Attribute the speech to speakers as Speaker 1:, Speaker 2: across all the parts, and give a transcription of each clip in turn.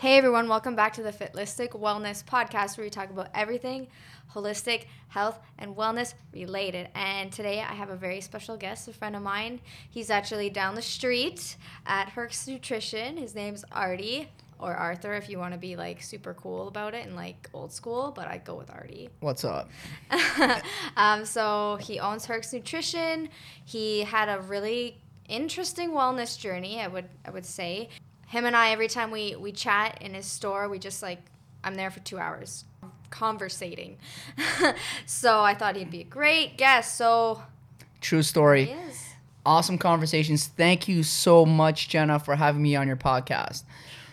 Speaker 1: Hey everyone, welcome back to the Fitlistic Wellness Podcast where we talk about everything holistic, health, and wellness related. And today I have a very special guest, a friend of mine. He's actually down the street at Herx Nutrition. His name's Artie. Or Arthur, if you want to be like super cool about it and like old school, but I go with Artie.
Speaker 2: What's up?
Speaker 1: um, so he owns Herx Nutrition. He had a really interesting wellness journey, I would I would say. Him and I, every time we we chat in his store, we just like I'm there for two hours conversating. so I thought he'd be a great guest. So
Speaker 2: True story.
Speaker 1: is.
Speaker 2: Awesome conversations. Thank you so much, Jenna, for having me on your podcast.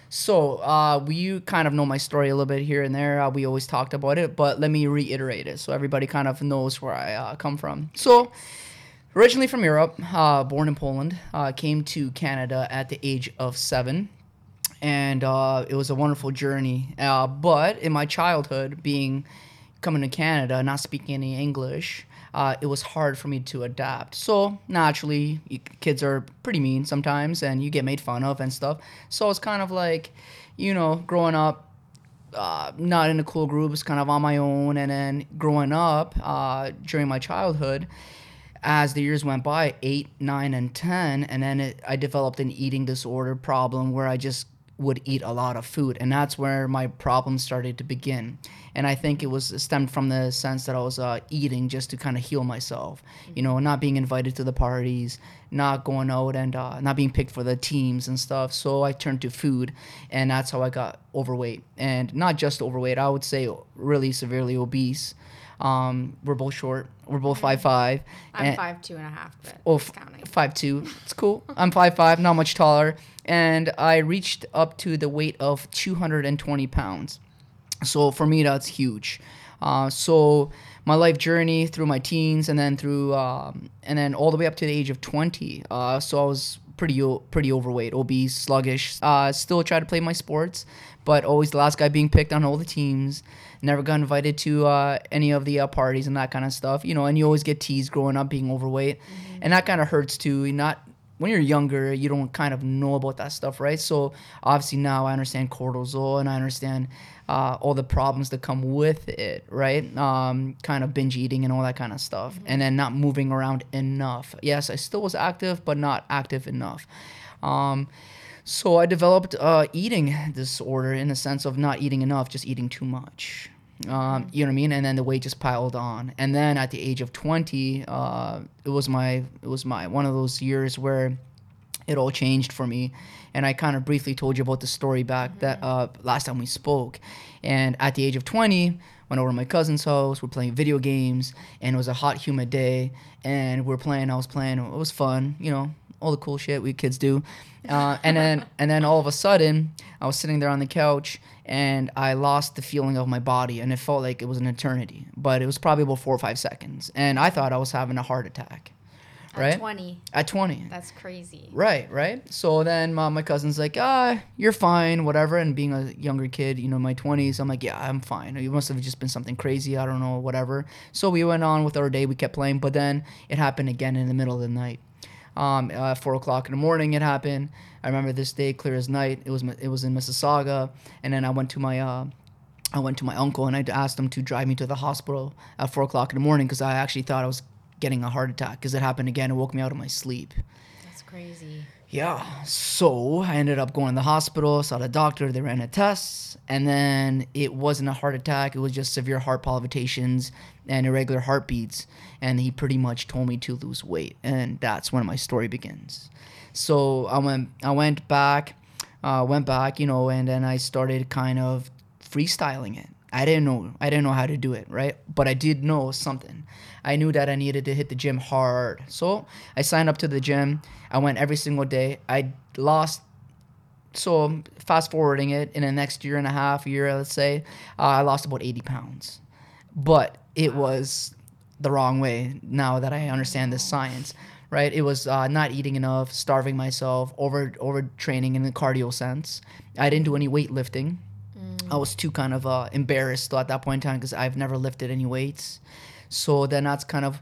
Speaker 2: So, uh, we you kind of know my story a little bit here and there. Uh, we always talked about it, but let me reiterate it so everybody kind of knows where I uh, come from. So, originally from Europe, uh, born in Poland, uh, came to Canada at the age of seven, and uh, it was a wonderful journey. Uh, but in my childhood, being coming to Canada, not speaking any English, uh, it was hard for me to adapt. So naturally, you, kids are pretty mean sometimes, and you get made fun of and stuff. So it's kind of like, you know, growing up uh, not in a cool group, it's kind of on my own. And then growing up uh, during my childhood, as the years went by, eight, nine, and 10, and then it, I developed an eating disorder problem where I just would eat a lot of food. And that's where my problems started to begin. And I think it was stemmed from the sense that I was uh, eating just to kind of heal myself, you know, not being invited to the parties, not going out and uh, not being picked for the teams and stuff. So I turned to food, and that's how I got overweight. And not just overweight, I would say really severely obese. Um, we're both short. We're both five five.
Speaker 1: I'm five two and a half, but
Speaker 2: Oh, f-
Speaker 1: counting.
Speaker 2: five two. It's cool. I'm five five, not much taller, and I reached up to the weight of 220 pounds. So for me, that's huge. Uh, so my life journey through my teens, and then through, um, and then all the way up to the age of 20. Uh, so I was pretty pretty overweight, obese, sluggish. Uh, still try to play my sports, but always the last guy being picked on all the teams. Never got invited to uh, any of the uh, parties and that kind of stuff. You know, and you always get teased growing up being overweight, and that kind of hurts too. You're not when you're younger, you don't kind of know about that stuff, right? So obviously now I understand cortisol and I understand uh, all the problems that come with it, right? Um, kind of binge eating and all that kind of stuff, and then not moving around enough. Yes, I still was active, but not active enough. Um, so I developed uh, eating disorder in the sense of not eating enough, just eating too much. Um, you know what I mean? And then the weight just piled on. And then at the age of 20, uh, it was my it was my one of those years where it all changed for me. And I kind of briefly told you about the story back that uh, last time we spoke. And at the age of 20, went over to my cousin's house. We're playing video games, and it was a hot, humid day. And we're playing. I was playing. It was fun, you know, all the cool shit we kids do. Uh, and then and then all of a sudden, I was sitting there on the couch, and I lost the feeling of my body, and it felt like it was an eternity. But it was probably about four or five seconds, and I thought I was having a heart attack. Right?
Speaker 1: At twenty.
Speaker 2: At 20.
Speaker 1: That's crazy.
Speaker 2: Right, right. So then my, my cousin's like, ah, you're fine, whatever. And being a younger kid, you know, my 20s, I'm like, yeah, I'm fine. It must have just been something crazy. I don't know, whatever. So we went on with our day. We kept playing, but then it happened again in the middle of the night. Um, uh, four o'clock in the morning, it happened. I remember this day clear as night. It was it was in Mississauga, and then I went to my uh, I went to my uncle and I asked him to drive me to the hospital at four o'clock in the morning because I actually thought I was getting a heart attack because it happened again. It woke me out of my sleep.
Speaker 1: That's crazy.
Speaker 2: Yeah. So I ended up going to the hospital, saw the doctor, they ran a test, and then it wasn't a heart attack. It was just severe heart palpitations and irregular heartbeats. And he pretty much told me to lose weight. And that's when my story begins. So I went I went back, uh, went back, you know, and then I started kind of freestyling it. I didn't know I didn't know how to do it, right? But I did know something. I knew that I needed to hit the gym hard. So I signed up to the gym. I went every single day. I lost so fast forwarding it in the next year and a half, year let's say, uh, I lost about 80 pounds. But it was the wrong way now that I understand this science, right? It was uh, not eating enough, starving myself, over overtraining in the cardio sense. I didn't do any weightlifting. I was too kind of uh, embarrassed at that point in time because I've never lifted any weights. So then that's kind of,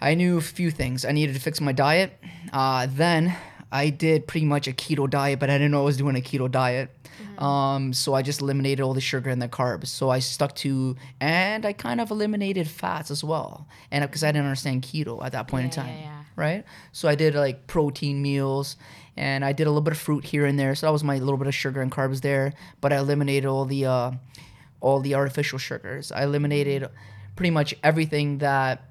Speaker 2: I knew a few things. I needed to fix my diet. Uh, then I did pretty much a keto diet, but I didn't know I was doing a keto diet. Um, so I just eliminated all the sugar and the carbs. So I stuck to, and I kind of eliminated fats as well. And because I didn't understand keto at that point in time,
Speaker 1: yeah, yeah.
Speaker 2: right? So I did like protein meals, and I did a little bit of fruit here and there. So that was my little bit of sugar and carbs there. But I eliminated all the, uh, all the artificial sugars. I eliminated pretty much everything that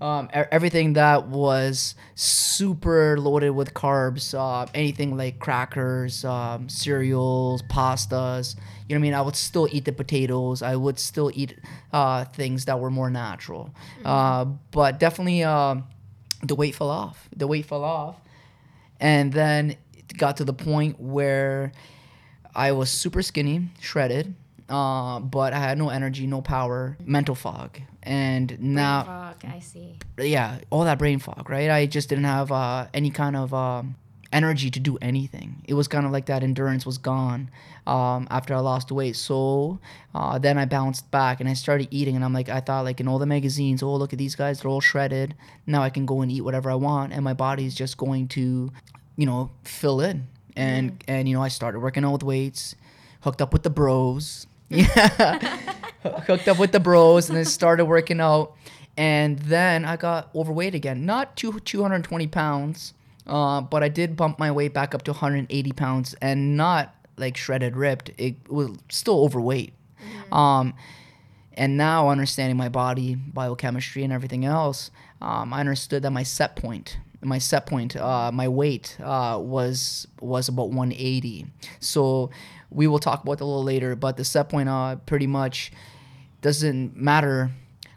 Speaker 2: um, everything that was super loaded with carbs, uh, anything like crackers, um, cereals, pastas. You know what I mean? I would still eat the potatoes. I would still eat uh, things that were more natural. Uh, but definitely, um the weight fell off. The weight fell off, and then it got to the point where I was super skinny, shredded. Uh, but I had no energy, no power, mental fog, and now
Speaker 1: Fuck, I see.
Speaker 2: yeah, all that brain fog, right? I just didn't have uh, any kind of um, energy to do anything. It was kind of like that endurance was gone um, after I lost weight. So uh, then I bounced back and I started eating, and I'm like, I thought like in all the magazines, oh look at these guys, they're all shredded. Now I can go and eat whatever I want, and my body's just going to, you know, fill in. And and you know, I started working out with weights, hooked up with the bros. Yeah, hooked up with the bros, and then started working out. And then I got overweight again. Not two, 220 pounds, uh, but I did bump my weight back up to 180 pounds and not like shredded ripped. It was still overweight. Um, and now understanding my body, biochemistry, and everything else, um, I understood that my set point, my set point, uh, my weight uh, was was about 180. So we will talk about that a little later. But the set point, uh, pretty much doesn't matter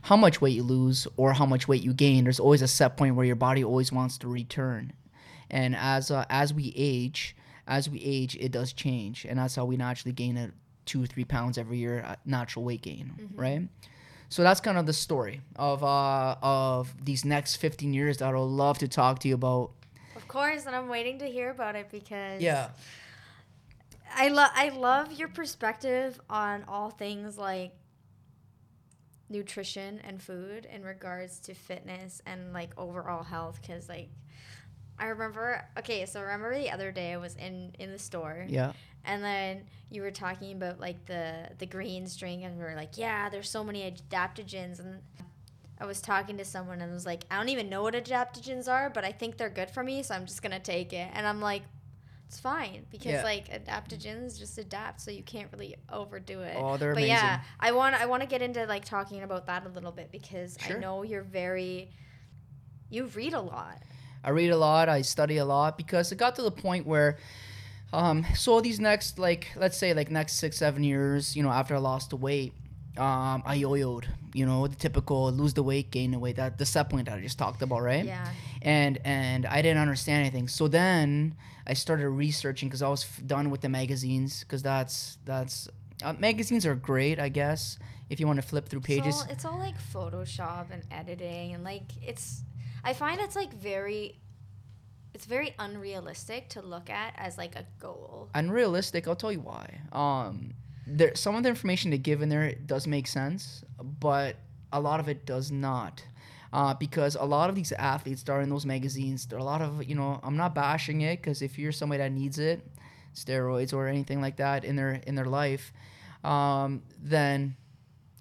Speaker 2: how much weight you lose or how much weight you gain. There's always a set point where your body always wants to return. And as uh, as we age, as we age, it does change, and that's how we naturally gain a two or three pounds every year, uh, natural weight gain, right? So that's kind of the story of uh, of these next 15 years that I'll love to talk to you about.
Speaker 1: Of course, and I'm waiting to hear about it because
Speaker 2: Yeah,
Speaker 1: I love I love your perspective on all things like nutrition and food in regards to fitness and like overall health because like I remember okay so remember the other day I was in in the store
Speaker 2: yeah,
Speaker 1: and then you were talking about like the the greens drink and we were like yeah there's so many adaptogens. And I was talking to someone and was like I don't even know what adaptogens are but I think they're good for me so I'm just gonna take it. And I'm like it's fine because
Speaker 2: Yeah.
Speaker 1: like adaptogens just adapt so you can't really overdo it.
Speaker 2: Oh, they're
Speaker 1: but yeah. I want I want to get into like talking about that a little bit because I know you're very you read a lot.
Speaker 2: I read a lot, I study a lot because it got to the point where, um, so these next like let's say like next six seven years, you know, after I lost the weight, um, I yo-yoed, you know, the typical lose the weight, gain the weight, that the set point that I just talked about, right?
Speaker 1: yeah
Speaker 2: and and I didn't understand anything. So then I started researching because I was f- done with the magazines because that's that's uh, magazines are great, I guess, if you want to flip through pages.
Speaker 1: It's all, it's all like Photoshop and editing, and like it's. I find it's like very. It's very unrealistic to look at as like a goal.
Speaker 2: Unrealistic. I'll tell you why. Um, there some of the information they give in there does make sense, but a lot of it does not. Uh, because a lot of these athletes that are in those magazines, there are a lot of you know. I'm not bashing it because if you're somebody that needs it, steroids or anything like that in their in their life, um, then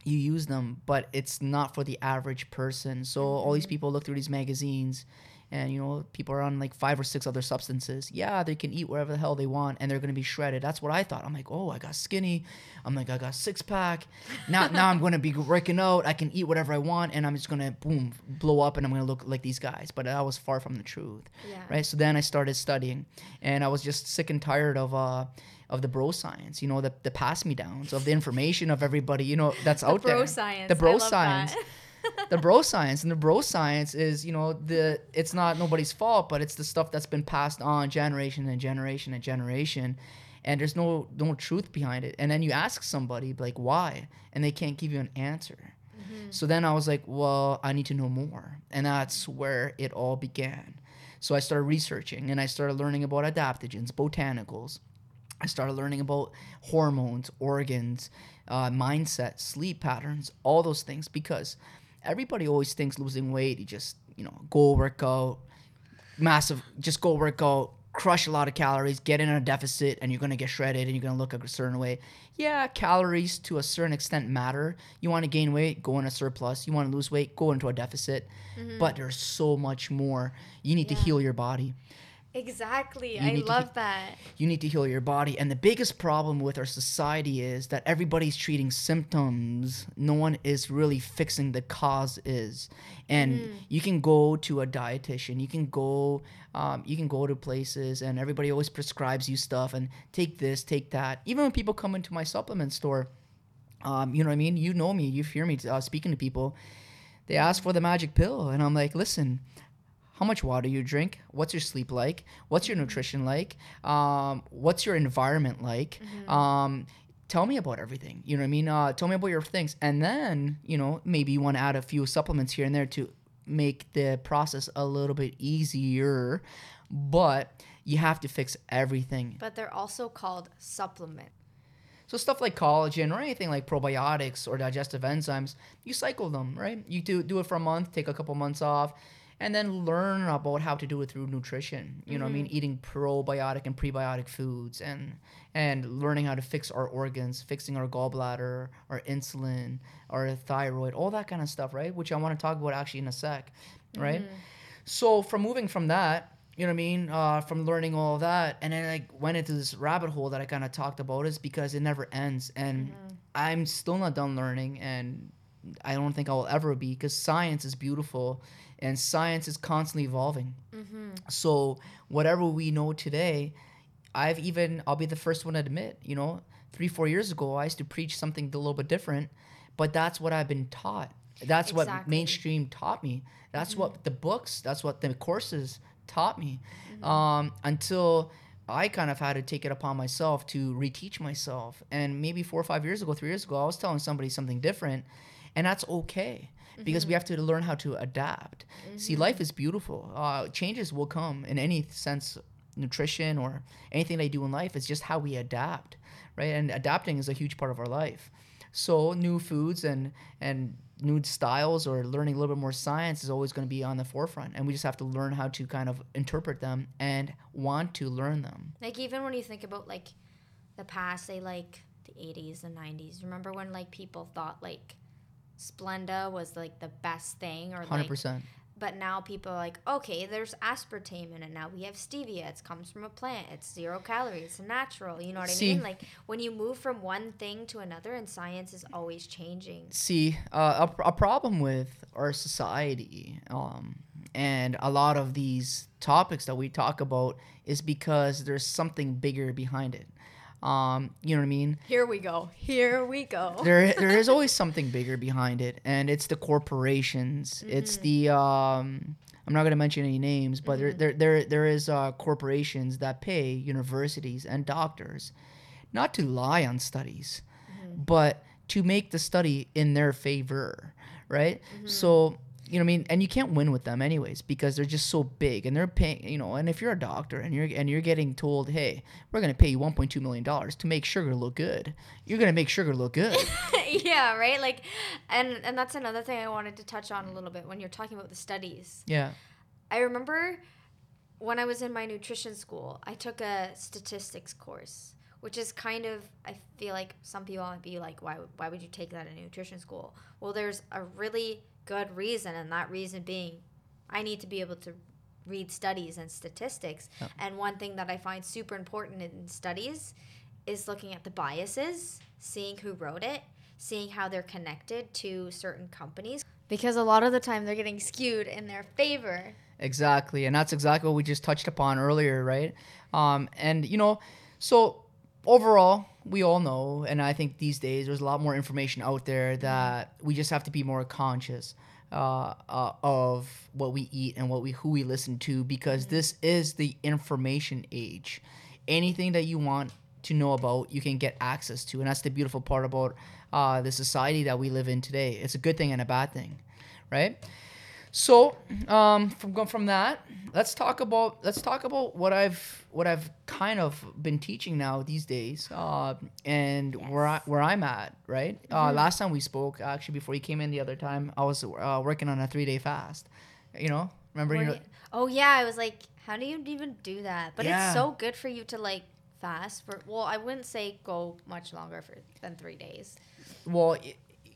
Speaker 2: you use them. But it's not for the average person. So all these people look through these magazines, and you know people are on like five or six other substances. Yeah, they can eat whatever the hell they want, and they're gonna be shredded. That's what I thought. I'm like, oh, I got skinny. I'm like, I got six pack. Now, now I'm gonna be working out. I can eat whatever I want, and I'm just gonna boom blow up, and I'm gonna look like these guys. But that was far from the truth
Speaker 1: Yeah.
Speaker 2: right? So then I started studying, and I was just sick and tired of uh of the bro science, you know, the the pass me downs of the information of everybody, you know, that's out there.
Speaker 1: The bro
Speaker 2: there.
Speaker 1: science.
Speaker 2: The bro science.
Speaker 1: that.
Speaker 2: the bro science and the bro science is, you know, the it's not nobody's fault, but it's the stuff that's been passed on generation and generation and generation. And there's no no truth behind it. And then you ask somebody like why, and they can't give you an answer. So then I was like, well, I need to know more. And that's where it all began. So I started researching and I started learning about adaptogens, botanicals. I started learning about hormones, organs, uh, mindset, sleep patterns, all those things because everybody always thinks losing weight, you just, you know, go work out, massive, just go work out, crush a lot of calories, get in a deficit, and you're gonna get shredded and you're gonna look a certain way. Yeah, calories to a certain extent matter. You want to gain weight, go in a surplus. You want to lose weight, go into a deficit. Mm-hmm. But there's so much more. You need to heal your body.
Speaker 1: Exactly.
Speaker 2: You
Speaker 1: I love
Speaker 2: keep-
Speaker 1: that.
Speaker 2: You need to heal your body. And the biggest problem with our society is that everybody's treating symptoms. No one is really fixing the cause is. And you can go to a dietitian. You can go um, you can go to places and everybody always prescribes you stuff and take this, take that. Even when people come into my supplement store, um, you know what I mean? You know me. You hear me uh, speaking to people. They ask for the magic pill, and I'm like, listen, how much water you drink? What's your sleep like? What's your nutrition like? Um, what's your environment like? Um, tell me about everything. You know what I mean? Uh, tell me about your things, and then you know maybe you want to add a few supplements here and there to make the process a little bit easier, but you have to fix everything.
Speaker 1: But they're also called supplement.
Speaker 2: So stuff like collagen or anything like probiotics or digestive enzymes, you cycle them, right? You do do it for a month, take a couple months off, and then learn about how to do it through nutrition. You know, what I mean, mm-hmm. eating probiotic and prebiotic foods, and and learning how to fix our organs, fixing our gallbladder, our insulin, our thyroid, all that kind of stuff, right? Which I want to talk about actually in a sec, right? Mm-hmm. So from moving from that, you know what I mean, uh, from learning all of that, and then I went into this rabbit hole that I kind of talked about is because it never ends, and mm-hmm. I'm still not done learning, and I don't think I will ever be because science is beautiful, and science is constantly evolving. Mm-hmm. So whatever we know today, I've even I'll be the first one to admit, you know, three four years ago I used to preach something a little bit different, but that's what I've been taught. That's what mainstream taught me. That's what mm-hmm. the books. That's what the courses taught me. Mm-hmm. Um, until I kind of had to take it upon myself to reteach myself. And maybe four or five years ago, three years ago, I was telling somebody something different, and that's okay because we have to learn how to adapt. See, life is beautiful. Uh, changes will come in any sense, nutrition or anything they do in life. It's just how we adapt, right? And adapting is a huge part of our life. So new foods and and new styles or learning a little bit more science is always going to be on the forefront, and we just have to learn how to kind of interpret them and want to learn them.
Speaker 1: Like even when you think about like the past, say like the 80s and 90s. Remember when like people thought like Splenda was like the best thing or
Speaker 2: Hundred
Speaker 1: like
Speaker 2: percent.
Speaker 1: but now people are like, okay, there's aspartame in it. Now we have stevia. It comes from a plant. It's zero calories. It's natural. You know what I mean? Like when you move from one thing to another, and science is always changing.
Speaker 2: see uh, a, a problem with our society um, and a lot of these topics that we talk about is because there's something bigger behind it um, you know what i mean?
Speaker 1: Here we go. Here we go.
Speaker 2: there there is always something bigger behind it and it's the corporations. It's the um i'm not going to mention any names but there, there there there is uh, corporations that pay universities and doctors not to lie on studies but to make the study in their favor right? So you know what I mean, and you can't win with them anyways because they're just so big and they're paying, you know. And if you're a doctor and you're and you're getting told, hey, we're gonna pay you 1.2 million dollars to make sugar look good, you're gonna make sugar look good.
Speaker 1: yeah, right? Like and and that's another thing I wanted to touch on a little bit when you're talking about the studies.
Speaker 2: yeah,
Speaker 1: I remember when I was in my nutrition school, I took a statistics course, which is kind of I feel like some people might be like, why why would you take that in nutrition school? Well, there's a really good reason, and that reason being, I need to be able to read studies and statistics. And one thing that I find super important in studies is looking at the biases, seeing who wrote it, seeing how they're connected to certain companies. Because a lot of the time they're getting skewed in their favor.
Speaker 2: Exactly, and that's exactly what we just touched upon earlier, right? Um, and you know, so overall, we all know, and I think these days there's a lot more information out there that we just have to be more conscious uh, uh, of what we eat and what we who we listen to because this is the information age. Anything that you want to know about, you can get access to, and that's the beautiful part about uh, the society that we live in today. It's a good thing and a bad thing, right? So, um, from from that, let's talk about let's talk about what I've what I've kind of been teaching now these days, uh, and where I where I'm at. Right. Uh, last time we spoke, actually, before you came in the other time, I was uh, working on a three day fast. You know, Remember? You know,
Speaker 1: oh yeah, I was like, how do you even do that? But
Speaker 2: Yeah.
Speaker 1: it's so good for you to like fast for. Well, I wouldn't say go much longer for than three days.
Speaker 2: well,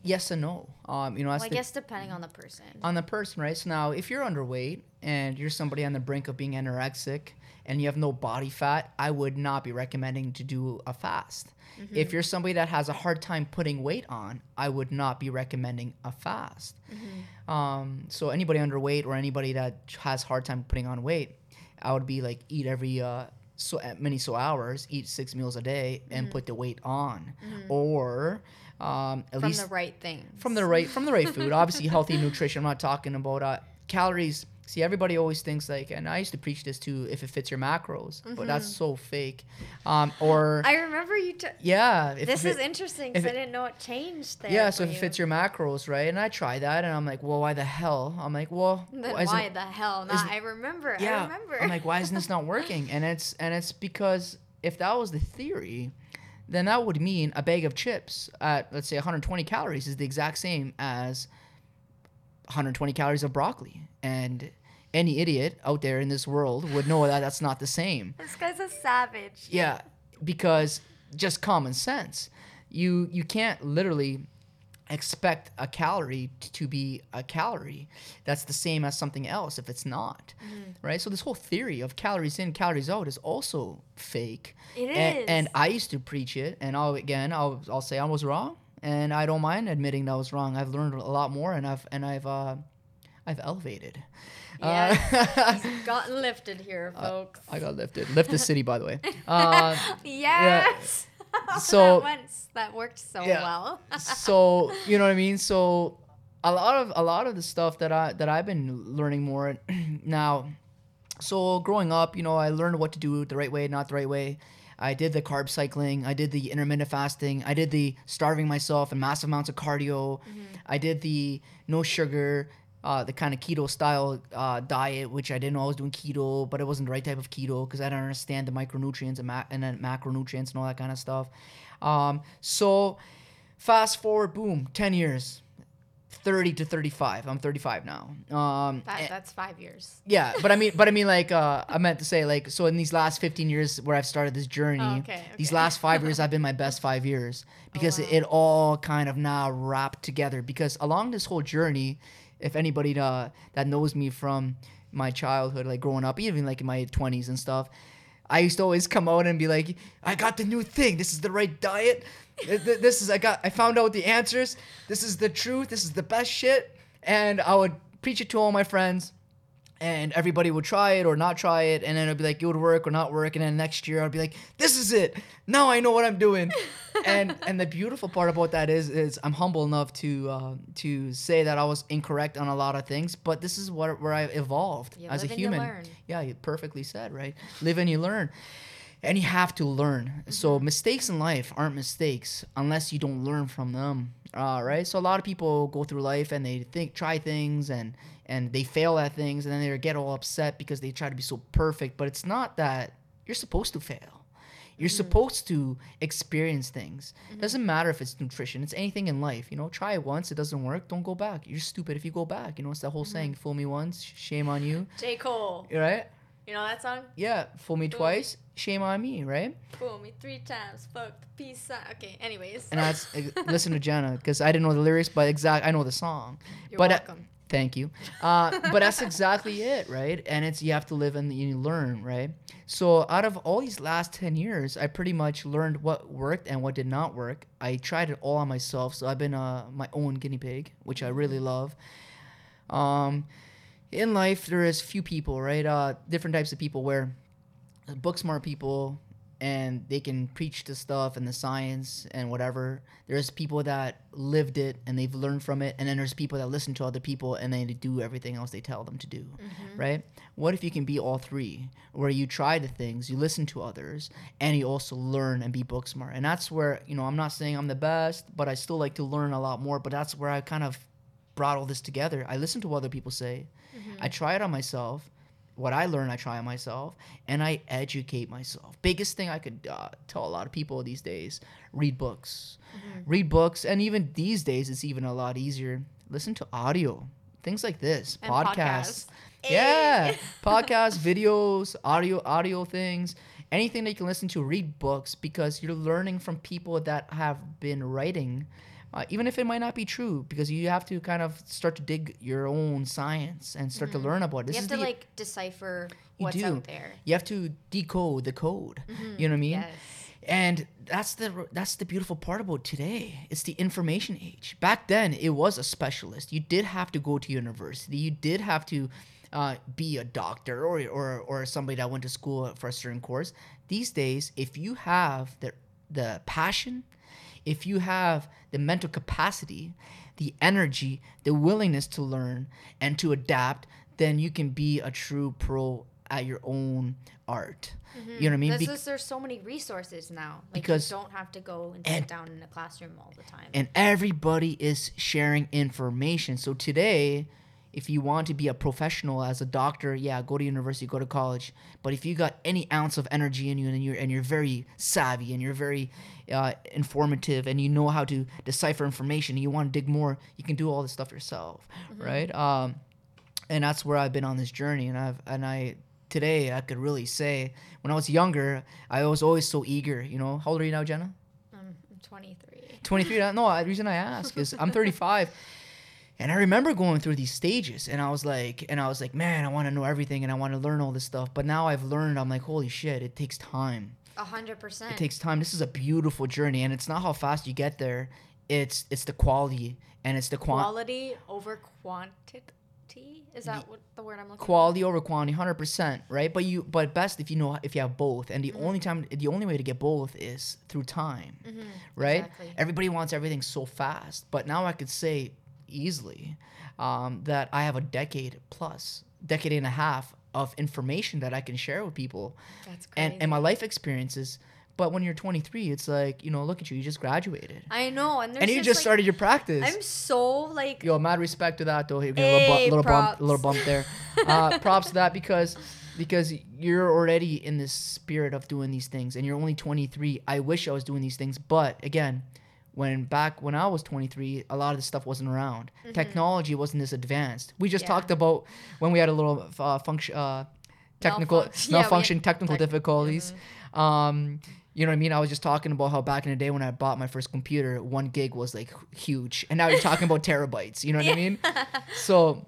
Speaker 2: yes and no. Um, you know,
Speaker 1: Well, I
Speaker 2: the-
Speaker 1: guess depending on the person.
Speaker 2: on the person, right? So now, if you're underweight and you're somebody on the brink of being anorexic and you have no body fat, I would not be recommending to do a fast.
Speaker 1: Mm-hmm.
Speaker 2: If you're somebody that has a hard time putting weight on, I would not be recommending a fast.
Speaker 1: Mm-hmm.
Speaker 2: Um, so anybody underweight or anybody that has hard time putting on weight, I would be like eat every uh, so many so hours, eat six meals a day, and put the weight on, or um, at
Speaker 1: Mm-hmm. from
Speaker 2: least
Speaker 1: the right thing.
Speaker 2: from the right from the right food. Obviously, healthy nutrition. I'm not talking about uh, calories. See, everybody always thinks like, and I used to preach this too, if it fits your macros, but that's so fake. Um, or
Speaker 1: I remember you. T-
Speaker 2: yeah,
Speaker 1: this
Speaker 2: it-
Speaker 1: is interesting because I didn't know it changed there.
Speaker 2: yeah. So if it fits your macros, right? And I try that, and I'm like, well, why the hell? I'm like, well,
Speaker 1: Then
Speaker 2: why
Speaker 1: the hell not? I remember.
Speaker 2: yeah.
Speaker 1: I remember.
Speaker 2: I'm like, why isn't this not working? And it's and it's because if that was the theory, then that would mean a bag of chips at let's say 120 calories is the exact same as 120 calories of broccoli. And any idiot out there in this world would know that that's not the same.
Speaker 1: this guy's a savage.
Speaker 2: Yeah, because just common sense. You you can't literally expect a calorie to be a calorie. That's the same as something else if it's not. Right? So this whole theory of calories in, calories out is also fake.
Speaker 1: It
Speaker 2: and,
Speaker 1: is.
Speaker 2: and I used to preach it and I'll again I'll I'll say I was wrong and I don't mind admitting that I was wrong. I've learned a lot more and I've and I've uh I've elevated. Uh,
Speaker 1: Yes, he's gotten lifted here, folks.
Speaker 2: I got lifted. Lift the city, by the way. Uh,
Speaker 1: yes.
Speaker 2: So-
Speaker 1: that, went, that worked so
Speaker 2: Yeah.
Speaker 1: well.
Speaker 2: so you know what I mean. So a lot of a lot of the stuff that I that I've been learning more now. So growing up, you know, I learned what to do the right way, not the right way. I did the carb cycling. I did the intermittent fasting. I did the starving myself and massive amounts of cardio. Mm-hmm. I did the no sugar, uh, the kind of keto style uh, diet, which I didn't know I was doing keto, but it wasn't the right type of keto because I didn't understand the micronutrients and, ma- and then macronutrients and all that kind of stuff. Um, so fast forward, boom, 10 years. 30 to 35. I'm 35 now. Um,
Speaker 1: that, that's five years.
Speaker 2: yeah, but I mean, but I mean, like, uh, I meant to say, like, so in these last 15 years where I've started this journey,
Speaker 1: Oh, okay,
Speaker 2: these last five years i've been my best five years because
Speaker 1: wow.
Speaker 2: it, all kind of now wrapped together. Because along this whole journey, if anybody uh, that knows me from my childhood, like growing up, even like in my 20s and stuff, I used to always come out and be like, I got the new thing. This is the right diet. Th- th- This is I got. I found out the answers. This is the truth. This is the best shit. And I would preach it to all my friends and everybody would try it or not try it and then it'd be like it would work or not work and then next year I'd be like this is it now I know what I'm doing and and the beautiful part about that is is I'm humble enough to uh, to say that I was incorrect on a lot of things but this is what where I evolved
Speaker 1: You
Speaker 2: as a
Speaker 1: live and you
Speaker 2: human yeah you perfectly said right live and you learn and you have to learn. So mistakes in life aren't mistakes unless you don't learn from them. Uh, right. So a lot of people go through life and they think try things and and they fail at things and then they get all upset because they try to be so perfect. But it's not that you're supposed to fail. You're mm-hmm. supposed to experience things. Mm-hmm. Doesn't matter if it's nutrition. It's anything in life. You know, try it once. It doesn't work. Don't go back. You're stupid if you go back. You know, it's that whole saying: mm-hmm. "Fool me once, shame on you."
Speaker 1: J. Cole.
Speaker 2: you're Right?
Speaker 1: You know that song?
Speaker 2: Yeah. Fool me twice, shame on me. Right?
Speaker 1: Fool me three times. Fuck the peace sign. Okay, anyways.
Speaker 2: and I listen to Jenna because I didn't know the lyrics, but exact I know the song.
Speaker 1: You're
Speaker 2: but uh,
Speaker 1: welcome.
Speaker 2: Thank you. Uh, but that's exactly it, right? And it's you have to live and you learn, right? So out of all these last ten years, I pretty much learned what worked and what did not work. I tried it all on myself, so I've been uh, my own guinea pig, which I really love. Um, in life, there is few people, right? Uh, different types of people where book smart people and they can preach the stuff and the science and whatever. There's people that lived it and they've learned from it, and then there's people that listen to other people and they do everything else they tell them to do, mm-hmm. right? What if you can be all three, where you try the things, you listen to others, and you also learn and be book smart? And that's where you know I'm not saying I'm the best, but I still like to learn a lot more. But that's where I kind of brought all this together. I listen to what other people say, mm-hmm. I try it on myself what I learn, I try on myself, and I educate myself. Biggest thing I could uh, tell a lot of people these days: read books, read books, and even these days, it's even a lot easier. Listen to audio, things like this,
Speaker 1: And
Speaker 2: podcasts. Yeah, podcasts, videos, audio, audio things, anything that you can listen to. Read books because you're learning from people that have been writing, uh, even if it might not be true. Because you have to kind of start to dig your own science and start to learn about it. This
Speaker 1: you have to
Speaker 2: the,
Speaker 1: like decipher what's
Speaker 2: do.
Speaker 1: out there.
Speaker 2: You have to decode the code. You know what I mean?
Speaker 1: Yes.
Speaker 2: And that's the that's the beautiful part about today. It's the information age. Back then, it was a specialist. You did have to go to university. You did have to uh, be a doctor or, or or somebody that went to school for a certain course. These days, if you have the the passion, if you have the mental capacity, the energy, the willingness to learn and to adapt, then you can be a true pro at your own art. You know what I mean?
Speaker 1: Because
Speaker 2: Bec-
Speaker 1: there's so many resources now. Like
Speaker 2: Because-
Speaker 1: you don't have to go and
Speaker 2: and-
Speaker 1: sit down in a classroom all the time.
Speaker 2: and everybody is sharing information. So today, if you want to be a professional as a doctor, yeah, go to university, go to college. But if you got any ounce of energy in you and you're and you're very savvy and you're very uh, informative and you know how to decipher information, and you want to dig more, you can do all this stuff yourself, right? Um, and that's where I've been on this journey. And I've and I today I could really say when I was younger, I was always so eager. You know, how old are you now, Jenna?
Speaker 1: I'm 23.
Speaker 2: 23 no the reason i ask is i'm 35 and i remember going through these stages and i was like and i was like man i want to know everything and i want to learn all this stuff but now i've learned i'm like holy shit it takes time
Speaker 1: A hundred percent.
Speaker 2: it takes time this is a beautiful journey and it's not how fast you get there it's it's the quality and it's the quan-
Speaker 1: quality over quantity. Is that what the word I'm looking for?
Speaker 2: quality over quantity 100% right but you but best if you know if you have both and the mm-hmm. only time the only way to get both is through time mm-hmm. right
Speaker 1: exactly.
Speaker 2: everybody wants everything so fast but now i could say easily um, that i have a decade plus decade and a half of information that i can share with people?
Speaker 1: That's crazy.
Speaker 2: and and my life experiences but when you're 23 it's like you know look at you you just graduated
Speaker 1: I know, and there's
Speaker 2: and you just
Speaker 1: like,
Speaker 2: started your practice
Speaker 1: I'm so like
Speaker 2: Yo, mad respect to that though. Give a little, bu- little bump, little bump there. Uh, props to that because because you're already in this spirit of doing these things, and you're only 23. I wish I was doing these things, but again, when back when I was 23, a lot of this stuff wasn't around. Technology wasn't this advanced. We just
Speaker 1: Mm-hmm. Yeah.
Speaker 2: talked about when we had a little uh, function, uh, technical
Speaker 1: Malfunc- yeah, we
Speaker 2: malfunction,
Speaker 1: had
Speaker 2: technical
Speaker 1: tech-
Speaker 2: difficulties. Um, you know what I mean? I was just talking about how back in the day when I bought my first computer, one gig was like huge, and now you're talking about terabytes. You know what I mean? So,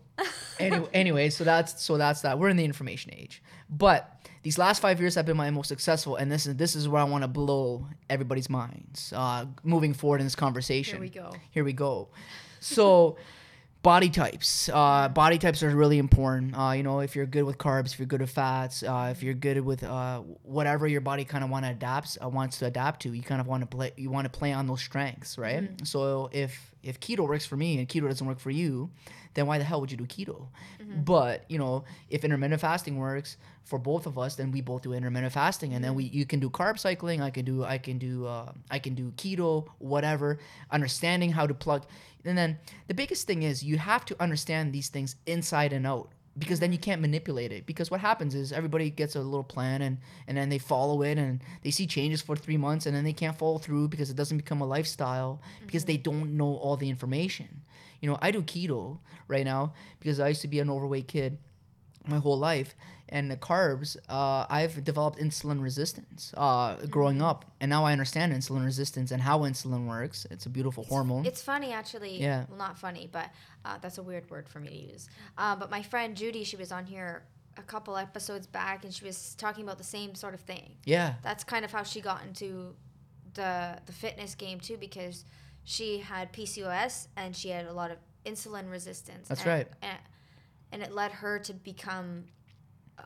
Speaker 2: anyway, anyway, so that's so that's that. We're in the information age, but these last five years have been my most successful, and this is this is where I want to blow everybody's minds. Uh, moving forward in this conversation.
Speaker 1: Here we go.
Speaker 2: Here we go. So, body types. Uh, body types are really important. Uh, you know, if you're good with carbs, if you're good with fats, uh, if you're good with uh, whatever your body kind of want to adapt, uh, wants to adapt to, you kind of want to play. You want to play on those strengths, right? So if if keto works for me and keto doesn't work for you, then why the hell would you do keto? Mm-hmm. But you know, if intermittent fasting works for both of us, then we both do intermittent fasting, and then we mm-hmm. you can do carb cycling. I can do I can do uh, I can do keto, whatever. Understanding how to plug, and then the biggest thing is you have to understand these things inside and out because then you can't manipulate it because what happens is everybody gets a little plan and and then they follow it and they see changes for three months and then they can't follow through because it doesn't become a lifestyle because mm-hmm. they don't know all the information you know i do keto right now because i used to be an overweight kid my whole life and the carbs uh, i've developed insulin resistance uh, growing up and now i understand insulin resistance and how insulin works it's a beautiful hormone
Speaker 1: It's funny, actually.
Speaker 2: Yeah.
Speaker 1: Well, not funny, but uh, that's a weird word for me to use. Uh, but my friend Judy, she was on here a couple episodes back, and she was talking about the same sort of thing.
Speaker 2: yeah
Speaker 1: That's kind of how she got into the the fitness game too, because she had PCOS and she had a lot of insulin resistance.
Speaker 2: That's
Speaker 1: and,
Speaker 2: right.
Speaker 1: And, and it led her to become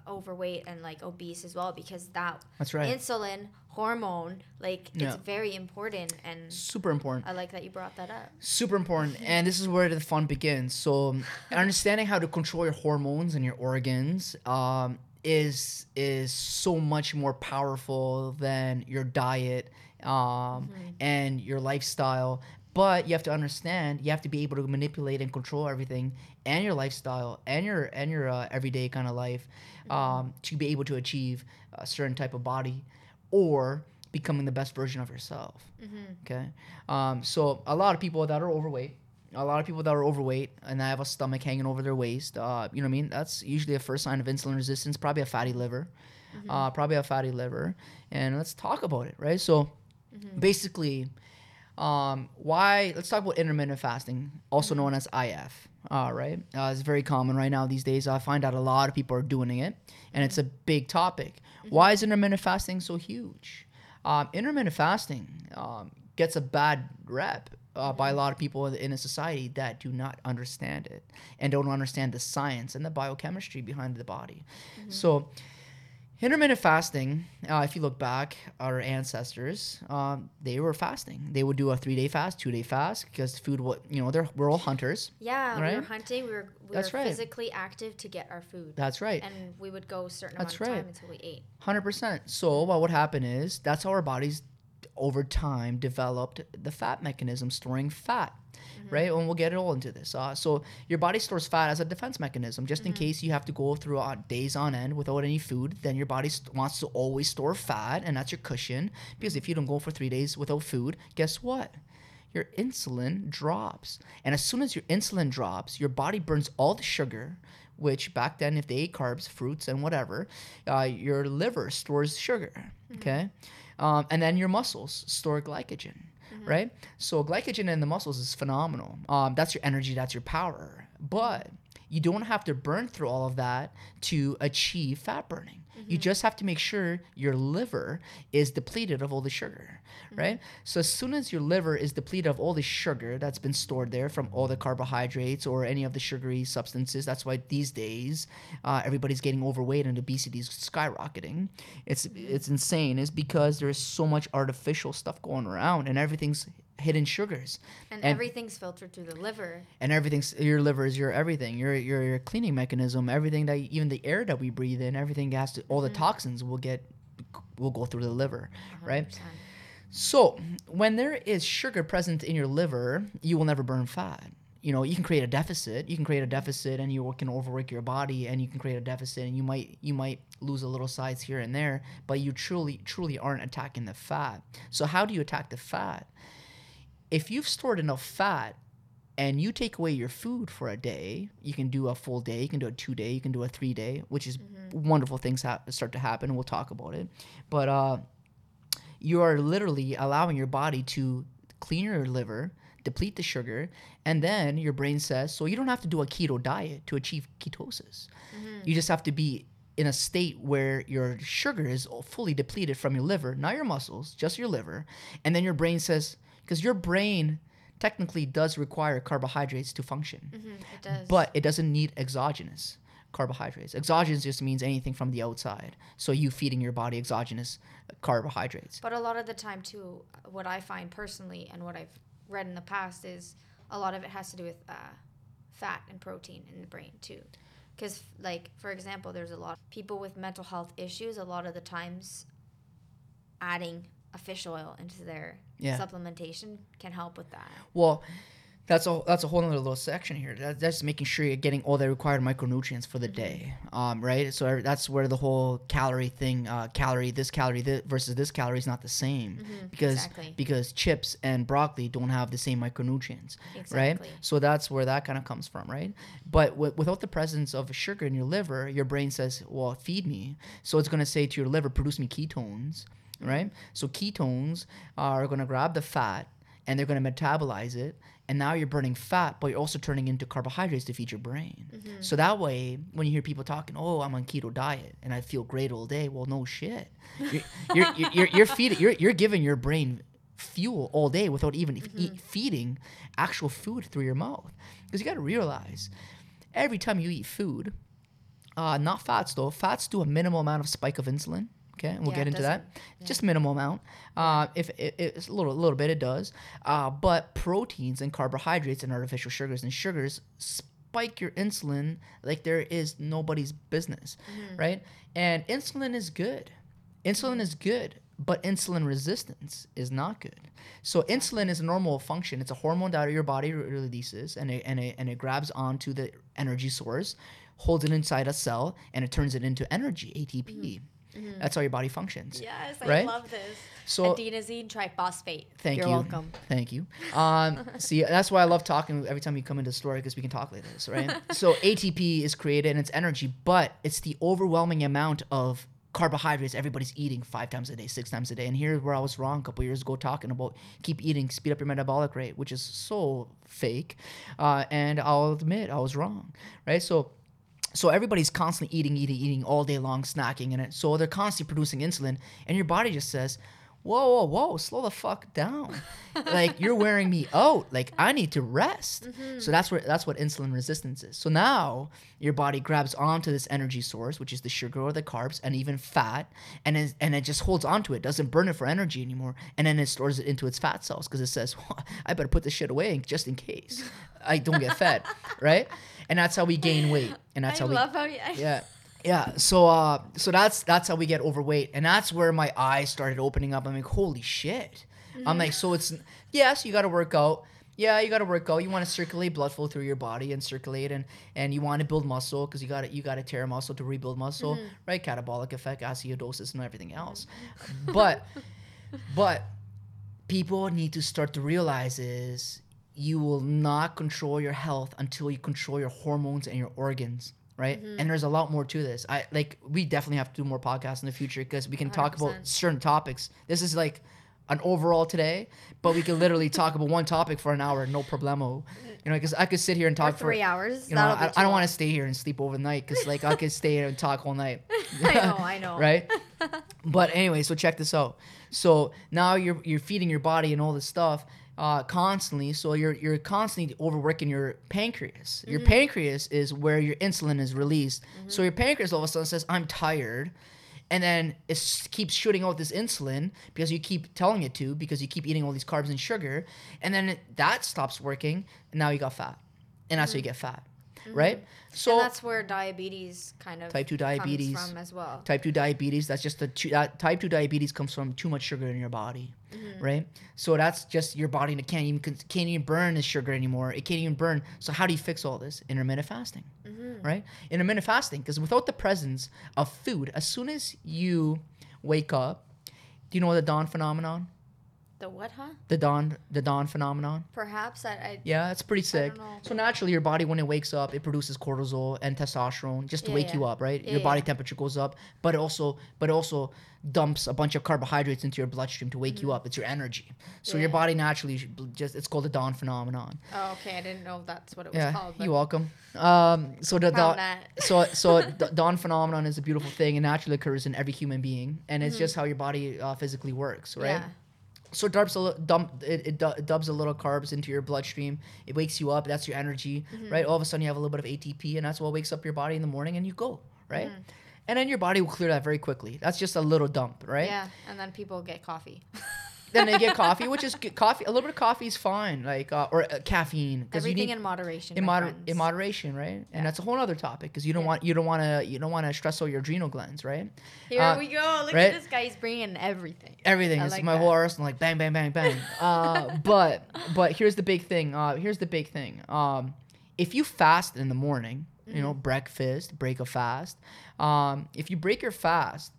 Speaker 1: overweight and like obese as well because that
Speaker 2: That's right.
Speaker 1: insulin hormone like
Speaker 2: Yeah.
Speaker 1: it's very important and
Speaker 2: super important
Speaker 1: I like that you brought that up.
Speaker 2: super important and this is where the fun begins so understanding how to control your hormones and your organs um, is is so much more powerful than your diet um, and your lifestyle but you have to understand you have to be able to manipulate and control everything and your lifestyle and your and your uh, everyday kind of life um, to be able to achieve a certain type of body or becoming the best version of yourself okay um, so a lot of people that are overweight a lot of people that are overweight and they have a stomach hanging over their waist, uh, you know what I mean? That's usually a first sign of insulin resistance, probably a fatty liver. Uh, probably a fatty liver. And let's talk about it, right? So basically, um, why? Let's talk about intermittent fasting, also known as IF. All right, uh, it's very common right now these days. I find out a lot of people are doing it, and it's a big topic. Why is intermittent fasting so huge? Um, intermittent fasting um, gets a bad rep uh, by a lot of people in a society that do not understand it and don't understand the science and the biochemistry behind the body. So, intermittent fasting, uh, if you look back, our ancestors, um, they were fasting. They would do a three day fast, two day fast, because food, what you know, they're we're all hunters.
Speaker 1: Yeah, we were hunting. We were we
Speaker 2: That's
Speaker 1: were
Speaker 2: right.
Speaker 1: physically active to get our food,
Speaker 2: That's right.
Speaker 1: and we would go a certain
Speaker 2: That's
Speaker 1: amount of
Speaker 2: right.
Speaker 1: time until we ate.
Speaker 2: Hundred percent. So what would happen is that's how our bodies, over time, developed the fat mechanism storing fat, right? And we'll get it all into this. Uh, so your body stores fat as a defense mechanism, just in case you have to go through uh, days on end without any food. Then your body st- wants to always store fat, and that's your cushion. Because if you don't go for three days without food, guess what? Your insulin drops, and as soon as your insulin drops, your body burns all the sugar which back then if they ate carbs fruits and whatever uh, your liver stores sugar okay um, and then your muscles store glycogen right? So glycogen in the muscles is phenomenal. Um, that's your energy that's your power. But you don't have to burn through all of that to achieve fat burning you just have to make sure your liver is depleted of all the sugar right? So as soon as your liver is depleted of all the sugar that's been stored there from all the carbohydrates or any of the sugary substances that's why these days uh, everybody's getting overweight and obesity is skyrocketing. It's it's insane. Is because there's so much artificial stuff going around and everything's hidden sugars.
Speaker 1: And,
Speaker 2: And-
Speaker 1: everything's filtered through the liver.
Speaker 2: and everything's your liver is your everything your your, your cleaning mechanism everything that even the air that we breathe in everything has to all the mm-hmm. toxins will get will go through the liver right?
Speaker 1: 100%.
Speaker 2: so when there is sugar present in your liver you will never burn fat. You know you can create a deficit you can create a deficit and you can overwork your body and you can create a deficit and you might you might lose a little size here and there but you truly truly aren't attacking the fat. So how do you attack the fat if you've stored enough fat and you take away your food for a day, you can do a full day, you can do a two day, you can do a three day, which is wonderful things ha- start to happen. We'll talk about it. But uh, you are literally allowing your body to clean your liver, deplete the sugar, and then your brain says, so you don't have to do a keto diet to achieve ketosis. You just have to be in a state where your sugar is fully depleted from your liver, not your muscles, just your liver. And then your brain says, because your brain technically does require carbohydrates to function,
Speaker 1: Mhm, it does.
Speaker 2: but it doesn't need exogenous carbohydrates. Exogenous just means anything from the outside. So you feeding your body exogenous carbohydrates.
Speaker 1: But a lot of the time, too, what I find personally and what I've read in the past is a lot of it has to do with uh, fat and protein in the brain, too. Because, like, for example, there's a lot of people with mental health issues, a lot of the times adding a fish oil into their
Speaker 2: Yeah.
Speaker 1: supplementation can help with that.
Speaker 2: Well, that's a that's a whole other little section here. That, that's making sure you're getting all the required micronutrients for the day, um, right? So that's where the whole calorie thing, uh, calorie this calorie this versus this calorie is not the same because
Speaker 1: exactly.
Speaker 2: because chips and broccoli don't have the same micronutrients,
Speaker 1: Exactly.
Speaker 2: right? So that's where that kind of comes from, right? But w- without the presence of sugar in your liver, your brain says, "Well, feed me." So it's going to say to your liver, "Produce me ketones." Right? So ketones are going to grab the fat and they're going to metabolize it and now you're burning fat but you're also turning into carbohydrates to feed your brain. So that way when you hear people talking oh i'm on keto diet and i feel great all day well no shit. You're, you're, you're, you're, you're feeding you're, you're giving your brain fuel all day without even eat, feeding actual food through your mouth. Because you got to realize every time you eat food uh, not fats though fats do a minimal amount of spike of insulin okay and we'll
Speaker 1: Yeah,
Speaker 2: get into that.
Speaker 1: doesn't-
Speaker 2: just minimal amount. Uh, if it, it's a little little bit it does. Uh, but proteins and carbohydrates and artificial sugars and sugars spike your insulin like there is nobody's business right? And insulin is good. Insulin is good but insulin resistance is not good. So insulin is a normal function. It's a hormone that your body releases and it, and, it, and it grabs onto the energy source holds it inside a cell and it turns it into energy atp That's how your body functions.
Speaker 1: Yes, I love this.
Speaker 2: So
Speaker 1: Adenosine triphosphate.
Speaker 2: Thank
Speaker 1: You're
Speaker 2: you.
Speaker 1: welcome.
Speaker 2: Thank you. Um, see, that's why I love talking every time you come into the store because we can talk like this, right? so ATP is created and it's energy, but it's the overwhelming amount of carbohydrates everybody's eating five times a day, six times a day. And here's where I was wrong a couple years ago talking about keep eating, speed up your metabolic rate, which is so fake. Uh, and I'll admit I was wrong, right? So so everybody's constantly eating, eating, eating all day long, snacking in it. So they're constantly producing insulin, and your body just says, "Whoa, whoa, whoa, slow the fuck down! like you're wearing me out. Like I need to rest." So mm-hmm. that's where that's what insulin resistance is. So now your body grabs onto this energy source, which is the sugar or the carbs, and even fat, and it, and it just holds onto it, doesn't burn it for energy anymore, and then it stores it into its fat cells because it says, well, "I better put this shit away just in case I don't get fed," right? And that's how we gain weight, and that's
Speaker 1: I
Speaker 2: how we
Speaker 1: love how you.
Speaker 2: yeah. Yeah. So uh so that's that's how we get overweight. And that's where my eyes started opening up. I'm like holy shit. I'm like so it's yes you got to work out. Yeah you got to work out. You want to circulate blood flow through your body and circulate and and you want to build muscle because you got to you got to tear muscle to rebuild muscle right? Catabolic effect acidosis and everything else. But but people need to start to realize is you will not control your health until you control your hormones and your organs right mm-hmm. and there's a lot more to this i like we definitely have to do more podcasts in the future because we can talk about certain topics this is like an overall today but we can literally talk about one topic for an hour no problemo you know because i could sit here and talk for
Speaker 1: three hours.
Speaker 2: you know i, I don't want to stay here and sleep overnight because like i could stay here and talk all night
Speaker 1: I know. I know.
Speaker 2: right? but anyway, so check this out. So now you're you're feeding your body and all this stuff uh, constantly. So you're you're constantly overworking your pancreas. Your mm-hmm. pancreas is where your insulin is released. So mm-hmm. your pancreas all of a sudden says, "I'm tired." And then it keeps shooting out this insulin because you keep telling it to because you keep eating all these carbs and sugar, and then it, that stops working, and now you got fat, and that's how you mm-hmm. get fat, right? So
Speaker 1: and that's where diabetes kind of
Speaker 2: Type 2 diabetes comes
Speaker 1: from as well.
Speaker 2: type 2 diabetes that's just the two, that type 2 diabetes comes from too much sugar in your body
Speaker 1: Mm-hmm.
Speaker 2: right so that's just your body that can't even can't even burn the sugar anymore it can't even burn so how do you fix all this intermittent fasting
Speaker 1: Mm-hmm.
Speaker 2: right intermittent fasting because without the presence of food as soon as you wake up do you know the dawn phenomenon
Speaker 1: The what, huh?
Speaker 2: the dawn the dawn phenomenon
Speaker 1: Perhaps I. I
Speaker 2: yeah, it's pretty sick. So naturally, your body when it wakes up, it produces cortisol and testosterone just to
Speaker 1: Yeah,
Speaker 2: wake you up, right?
Speaker 1: Yeah,
Speaker 2: your body
Speaker 1: yeah.
Speaker 2: temperature goes up, but it also, but it also dumps a bunch of carbohydrates into your bloodstream to wake you up. It's your energy. So your
Speaker 1: Mm-hmm.
Speaker 2: Body naturally just it's called the dawn phenomenon.
Speaker 1: oh, okay. I didn't know that's what it was
Speaker 2: Yeah,
Speaker 1: called.
Speaker 2: You're welcome. Um, so the dawn, so so the dawn phenomenon is a beautiful thing and naturally occurs in every human being, and it's just how your body uh, physically works, right? So it dumps a li- dump it, it, du- it dubs a little carbs into your bloodstream. It wakes you up. That's your energy,
Speaker 1: Mm-hmm.
Speaker 2: right? All of a sudden you have a little bit of ATP, and that's what wakes up your body in the morning, and you go, right?
Speaker 1: Mm-hmm.
Speaker 2: And then your body will clear that very quickly. That's just a little dump, right?
Speaker 1: Yeah, and then people get coffee.
Speaker 2: Then they get coffee, which is good. coffee. A little bit of coffee is fine, like uh, or uh, caffeine. you
Speaker 1: Everything in moderation.
Speaker 2: in, moder- in moderation, right? And that's a whole other topic because you don't
Speaker 1: Yeah.
Speaker 2: want you don't want to you don't want to stress out your adrenal glands, right?
Speaker 1: Here
Speaker 2: Uh,
Speaker 1: we go. Look
Speaker 2: right?
Speaker 1: at this guy. He's bringing everything.
Speaker 2: everything.
Speaker 1: I
Speaker 2: It's
Speaker 1: like
Speaker 2: my
Speaker 1: that.
Speaker 2: whole arsenal, like bang, bang, bang, bang. uh, but but here's the big thing. Uh, here's the big thing. Um, if you fast in the morning, you
Speaker 1: Mm-hmm.
Speaker 2: know, breakfast, break a fast. Um, if you break your fast,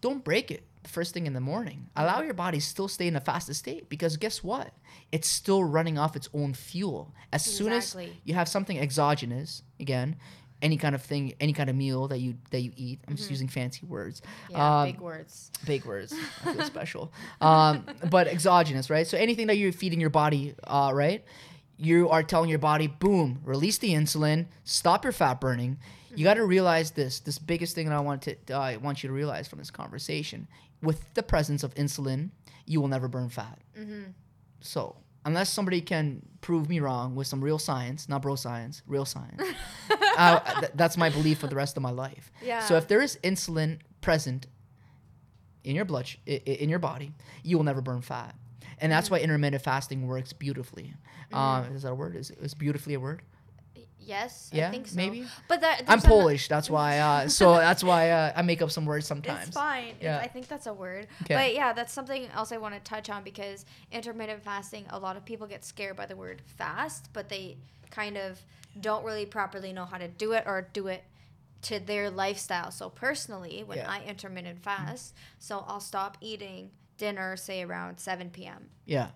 Speaker 2: don't break it first thing in the morning. Allow
Speaker 1: Mm-hmm.
Speaker 2: your body still stay in a fasted state because guess what? It's still running off its own fuel. As soon as you have something exogenous, again, any kind of thing, any kind of meal that you that you eat. I'm just using fancy words.
Speaker 1: Mm-hmm. Yeah,
Speaker 2: Um,
Speaker 1: big words.
Speaker 2: big words. I feel special. Um, but exogenous, right? So anything that you're feeding your body, uh, right? You are telling your body, boom, release the insulin, stop your fat burning. You got to realize this. This biggest thing that I want to, uh, I want you to realize from this conversation: with the presence of insulin, you will never burn fat. So unless somebody can prove me wrong with some real science, not bro science, real science, uh, th- that's my belief for the rest of my life. So if there is insulin present in your blood, sh- in your body, you will never burn fat, and that's why intermittent fasting works beautifully. Uh, is that a word? Is is beautifully a word?
Speaker 1: Yes,
Speaker 2: Yeah,
Speaker 1: I think so.
Speaker 2: maybe.
Speaker 1: But that
Speaker 2: I'm Polish, that's why. Uh, so that's why uh, I make up some words sometimes.
Speaker 1: It's fine.
Speaker 2: Yeah.
Speaker 1: I think that's a word.
Speaker 2: Okay.
Speaker 1: But yeah, that's something else I want to touch on because intermittent fasting, a lot of people get scared by the word fast, but they kind of don't really properly know how to do it or do it to their lifestyle. So personally, when
Speaker 2: Yeah.
Speaker 1: I intermittent fast, so I'll stop eating dinner say around 7 p.m.
Speaker 2: Yeah,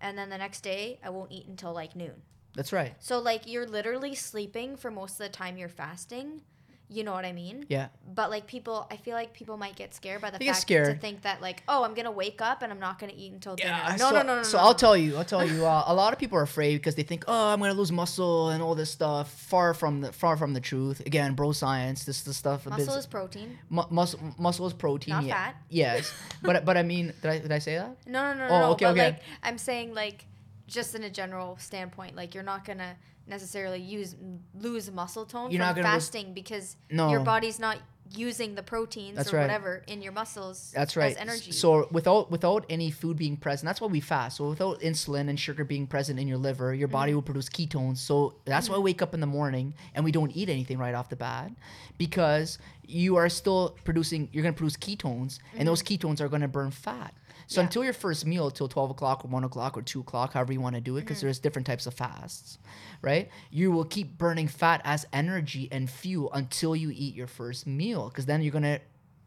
Speaker 1: and then the next day I won't eat until like noon.
Speaker 2: That's right.
Speaker 1: So like you're literally sleeping for most of the time you're fasting. You know what I mean?
Speaker 2: Yeah,
Speaker 1: But like people, I feel like people might get scared by the
Speaker 2: They get
Speaker 1: fact to think that like, oh, I'm gonna wake up and I'm not gonna eat until dinner. No,
Speaker 2: so,
Speaker 1: no, no, no.
Speaker 2: So
Speaker 1: no,
Speaker 2: I'll
Speaker 1: no.
Speaker 2: tell you, I'll tell you. Uh, a lot of people are afraid because they think, oh, I'm gonna lose muscle and all this stuff. Far from the far from the truth. Again, bro, science. This is the stuff.
Speaker 1: Muscle is protein.
Speaker 2: mu- muscle. Muscle is protein.
Speaker 1: Not
Speaker 2: yeah.
Speaker 1: fat.
Speaker 2: Yes, but but I mean, did I did I say that?
Speaker 1: No, no, no,
Speaker 2: Oh,
Speaker 1: no.
Speaker 2: okay,
Speaker 1: but
Speaker 2: okay.
Speaker 1: like I'm saying, like just in a general standpoint, like you're not gonna necessarily use lose muscle tone
Speaker 2: You're
Speaker 1: from
Speaker 2: not gonna lose-
Speaker 1: fasting because
Speaker 2: No.
Speaker 1: your body's not using the proteins
Speaker 2: That's
Speaker 1: or
Speaker 2: right.
Speaker 1: whatever in your muscles
Speaker 2: That's right.
Speaker 1: as energy.
Speaker 2: So without without any food being present, that's why we fast. So without insulin and sugar being present in your liver, your
Speaker 1: Mm-hmm.
Speaker 2: body will produce ketones. So that's why we wake up in the morning and we don't eat anything right off the bat because you are still producing. You're going to produce ketones, and those ketones are going to burn fat. So
Speaker 1: Mm-hmm. Yeah.
Speaker 2: until your first meal, till twelve o'clock or one o'clock or two o'clock, however you want to do it,
Speaker 1: Mm-hmm.
Speaker 2: because there's different types of fasts, right? You will keep burning fat as energy and fuel until you eat your first meal, because then you're gonna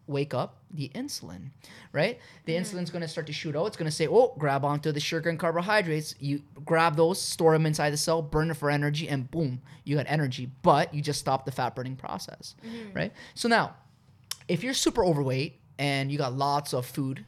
Speaker 2: wake up the insulin, right? The insulin's going to start to shoot out. It's going to say, "Oh, grab onto the sugar and carbohydrates. You grab those, store them inside the cell, burn it for energy, and boom, you got energy. But you just stop the fat burning process, right? So now, if you're super overweight and you got lots of food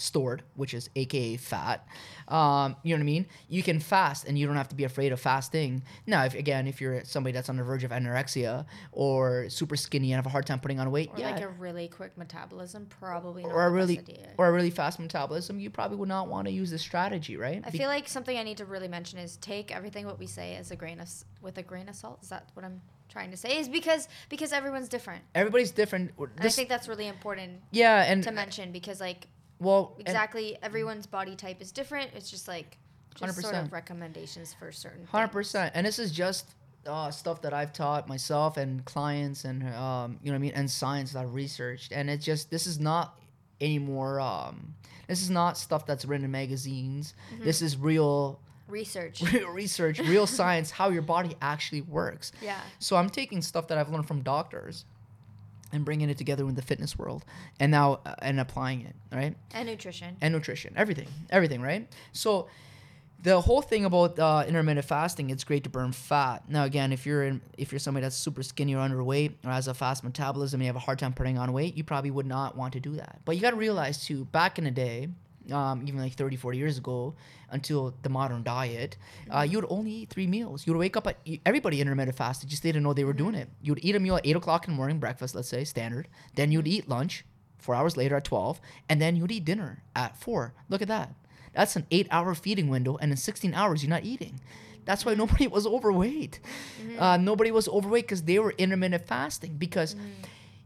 Speaker 2: stored, which is AKA fat, um, you know what I mean? You can fast and you don't have to be afraid of fasting. Now, if again, if you're somebody that's on the verge of anorexia or super skinny and have a hard time putting on weight,
Speaker 1: or
Speaker 2: yeah,
Speaker 1: like a really quick metabolism, probably not
Speaker 2: or a really or a really fast metabolism, you probably would not want to use this strategy, right?
Speaker 1: I
Speaker 2: Be-
Speaker 1: feel like something I need to really mention is take everything what we say as a grain of with a grain of salt. Is that what I'm trying to say? Is because because everyone's different.
Speaker 2: everybody's different.
Speaker 1: And I think that's really important
Speaker 2: yeah, and
Speaker 1: to mention because like
Speaker 2: well,
Speaker 1: exactly everyone's body type is different. It's just like just sort
Speaker 2: 100%.
Speaker 1: of recommendations for certain.
Speaker 2: Hundred
Speaker 1: things.
Speaker 2: percent, and this is just uh, stuff that I've taught myself and clients, and um, you know what I mean, and science that I've researched, and it's just this is not anymore. Um, this is not stuff that's written in magazines.
Speaker 1: Mm-hmm.
Speaker 2: This is real,
Speaker 1: Research.
Speaker 2: real research, real science, how your body actually works.
Speaker 1: Yeah.
Speaker 2: So I'm taking stuff that I've learned from doctors and bringing it together in the fitness world, and now uh, and applying it, right?
Speaker 1: And nutrition.
Speaker 2: and nutrition, everything, everything, right? So the whole thing about uh, intermittent fasting, it's great to burn fat. Now, again, if you're in, if you're somebody that's super skinny or underweight or has a fast metabolism, and you have a hard time putting on weight, you probably would not want to do that. But you got to realize too, back in the day, um, even like 30, 40 years ago, until the modern diet, uh, you would only eat three meals. You would wake up at everybody intermittent fasted, just they didn't know they were doing it. You would eat a meal at eight o'clock in the morning, breakfast, let's say, standard. Then you'd eat lunch, four hours later at 12, and then you'd eat dinner at four. Look at that. That's an eight hour feeding window, and in 16 hours, you're not eating. That's why nobody was overweight. Uh, nobody was overweight because they were intermittent fasting. Because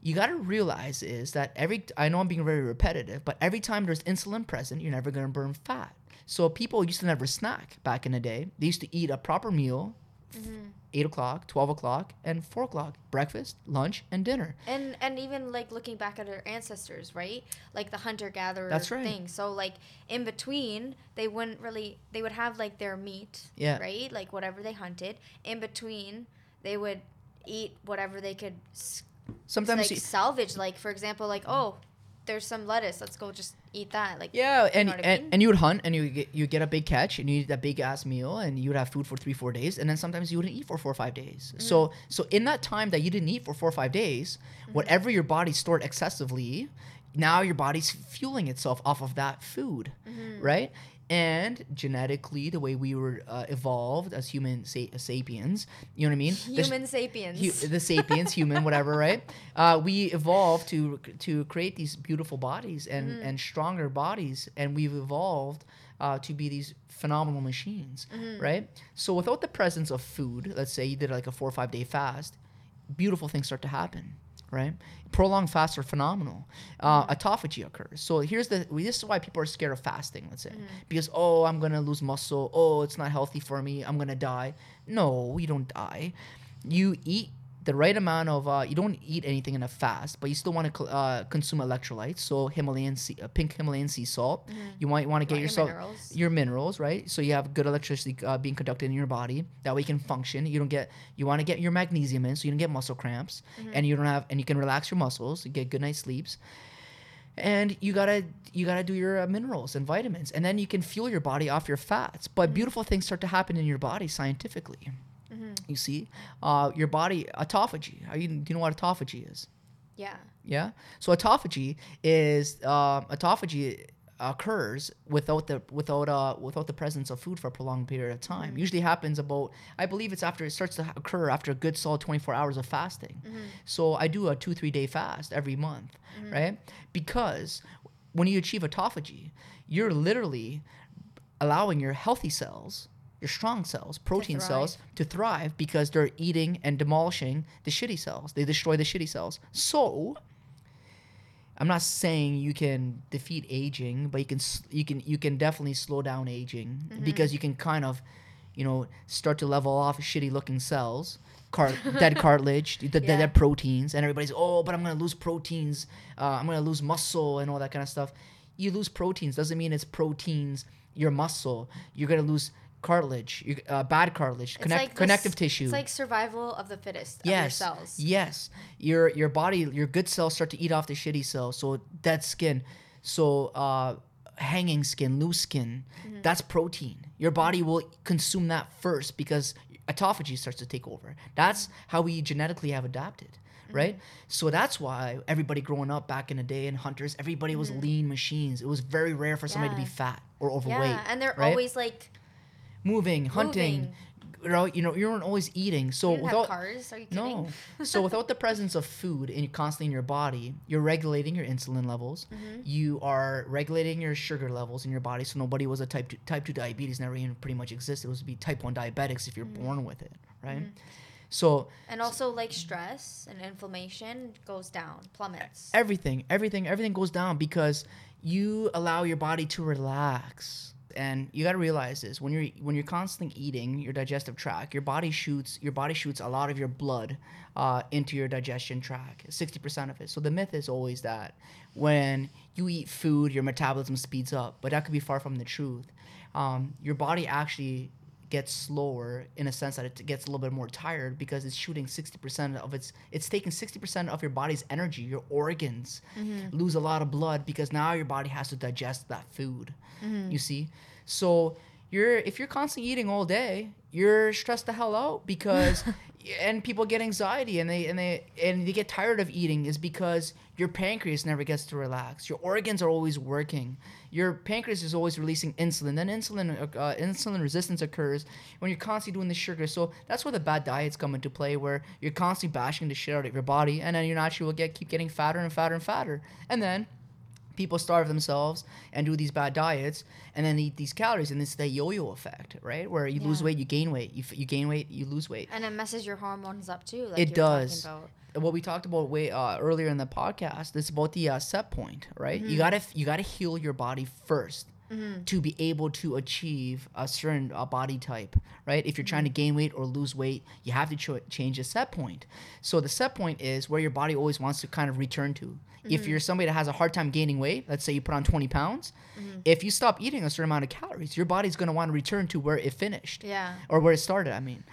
Speaker 2: you got to realize is that every, I know I'm being very repetitive, but every time there's insulin present, you're never going to burn fat. So people used to never snack back in the day. They used to eat a proper meal,
Speaker 1: Mm-hmm.
Speaker 2: 8 o'clock, 12 o'clock, and 4 o'clock. Breakfast, lunch, and dinner.
Speaker 1: and and even like looking back at our ancestors right like the hunter gatherer
Speaker 2: That's right.
Speaker 1: thing so like in between they wouldn't really they would have like their meat
Speaker 2: Yeah.
Speaker 1: right like whatever they hunted in between they would eat whatever they could s-
Speaker 2: Sometimes
Speaker 1: like
Speaker 2: you-
Speaker 1: salvage like for example like oh there's some lettuce let's go just eat that like
Speaker 2: Yeah, and,
Speaker 1: know what I
Speaker 2: and,
Speaker 1: mean?
Speaker 2: and you would hunt and you get you get a big catch and you eat that big ass meal and you would have food for three four days and then sometimes you wouldn't eat for four or five days.
Speaker 1: Mm-hmm.
Speaker 2: So so in that time that you didn't eat for four or five days,
Speaker 1: Mm-hmm.
Speaker 2: whatever your body stored excessively, now your body's fueling itself off of that food,
Speaker 1: Mm-hmm.
Speaker 2: right? And genetically, the way we were uh, evolved as human sa- sapiens, you know what I mean? The
Speaker 1: human sapiens
Speaker 2: hu- the sapiens, human, whatever, right? Uh, we evolved to to create these beautiful bodies and
Speaker 1: Mm-hmm.
Speaker 2: and stronger bodies, and we've evolved uh, to be these phenomenal machines,
Speaker 1: Mm-hmm.
Speaker 2: right? So without the presence of food, let's say you did like a four or five day fast, beautiful things start to happen. Right, prolonged fasts are phenomenal. Uh, autophagy occurs. So here's the. This is why people are scared of fasting. Let's say because oh, I'm gonna lose muscle. Oh, it's not healthy for me. I'm gonna die. No, you don't die. You eat the right amount of uh, you don't eat anything in a fast, but you still want to uh, consume electrolytes. So Himalayan sea, uh, pink Himalayan sea salt. You might want to get
Speaker 1: Want your
Speaker 2: yourself
Speaker 1: minerals.
Speaker 2: your minerals, right? So you have good electricity uh, being conducted in your body. That way you can function. You don't get you want to get your magnesium in, so you don't get muscle cramps, and you don't have and you can relax your muscles. You get good night's sleeps and you gotta you gotta do your uh, minerals and vitamins and then you can fuel your body off your fats but beautiful things start to happen in your body scientifically you see? Uh, your body autophagy. Are you, do you know what autophagy is?
Speaker 1: Yeah.
Speaker 2: yeah? So autophagy is um autophagy occurs without the without uh without the presence of food for a prolonged period of time. Usually happens about i believe it's after it starts to occur after a good solid 24 hours of fasting. So i do a two three day fast every month right? Because when you achieve autophagy you're literally allowing your healthy cells your strong cells protein cells to thrive because they're eating and demolishing the shitty cells they destroy the shitty cells so I'm not saying you can defeat aging, but you can you can you can definitely slow down aging because you can kind of, you know, start to level off shitty looking cells, car- dead cartilage, the,
Speaker 1: Yeah.
Speaker 2: dead proteins, and everybody's oh, but I'm gonna lose proteins, uh, I'm gonna lose muscle and all that kind of stuff. You lose proteins doesn't mean it's proteins your muscle. You're gonna lose cartilage, you, uh, bad cartilage, connect,
Speaker 1: like this-
Speaker 2: connective tissue.
Speaker 1: It's like survival of the fittest
Speaker 2: yes,
Speaker 1: of your cells.
Speaker 2: Yes, your your body, your good cells start to eat off the shitty cells. So dead skin, so uh, hanging skin, loose skin,
Speaker 1: Mm-hmm.
Speaker 2: that's protein. Your body will consume that first because autophagy starts to take over. That's how we genetically have adapted.
Speaker 1: Mm-hmm.
Speaker 2: Right, so that's why everybody growing up back in the day in hunters, everybody was lean machines. It was very rare for somebody to be
Speaker 1: Mm-hmm.
Speaker 2: Fat or overweight.
Speaker 1: Yeah, and they're
Speaker 2: right?
Speaker 1: always like
Speaker 2: moving, hunting.
Speaker 1: Moving.
Speaker 2: You know, you know, you weren't always eating. So
Speaker 1: you didn't have
Speaker 2: without
Speaker 1: cars. Are you kidding?
Speaker 2: no. so without the presence of food in constantly in your body, you're regulating your insulin levels.
Speaker 1: Mm-hmm.
Speaker 2: You are regulating your sugar levels in your body. So nobody was a type two, type two diabetes never even pretty much existed. It was to be type one diabetics if you're
Speaker 1: Mm-hmm.
Speaker 2: born with it, right? So
Speaker 1: And also like stress and inflammation goes down, plummets.
Speaker 2: everything, everything, everything goes down because you allow your body to relax. And you got to realize this: when you're when you're constantly eating, your digestive tract, your body shoots your body shoots a lot of your blood uh, into your digestion tract, sixty percent of it. So the myth is always that when you eat food, your metabolism speeds up, but that could be far from the truth. Um, your body actually gets slower in a sense that it gets a little bit more tired because it's shooting 60% of its it's taking 60% of your body's energy your organs mm-hmm. lose a lot of blood because now your body has to digest that food mm-hmm. you see? So you're if you're constantly eating all day you're stressed the hell out because and people get anxiety and they and they and they get tired of eating is because your pancreas never gets to relax. Your organs are always working. Your pancreas is always releasing insulin. Then insulin uh, insulin resistance occurs when you're constantly doing the sugar. So that's where the bad diets come into play where you're constantly bashing the shit out of your body and then you naturally will get keep getting fatter and fatter and fatter. And then people starve themselves and do these bad diets and then eat these calories and it's the yo-yo effect right? Where you lose weight you gain weight. You, f- you gain weight you lose weight.
Speaker 1: And it messes your hormones up too. Like
Speaker 2: it
Speaker 1: you were talking
Speaker 2: does. what we talked about way uh, earlier in the podcast is about the uh, set point right?
Speaker 1: Mm-hmm.
Speaker 2: you gotta you gotta heal your body 1st to be able to achieve a certain uh, body type right if you're trying to
Speaker 1: Mm-hmm.
Speaker 2: gain weight or lose weight you have to ch- change the set point so the set point is where your body always wants to kind of return to
Speaker 1: Mm-hmm.
Speaker 2: if you're somebody that has a hard time gaining weight let's say you put on 20 pounds
Speaker 1: Mm-hmm.
Speaker 2: if you stop eating a certain amount of calories your body's going to want to return to where it finished
Speaker 1: Yeah.
Speaker 2: or where it started i mean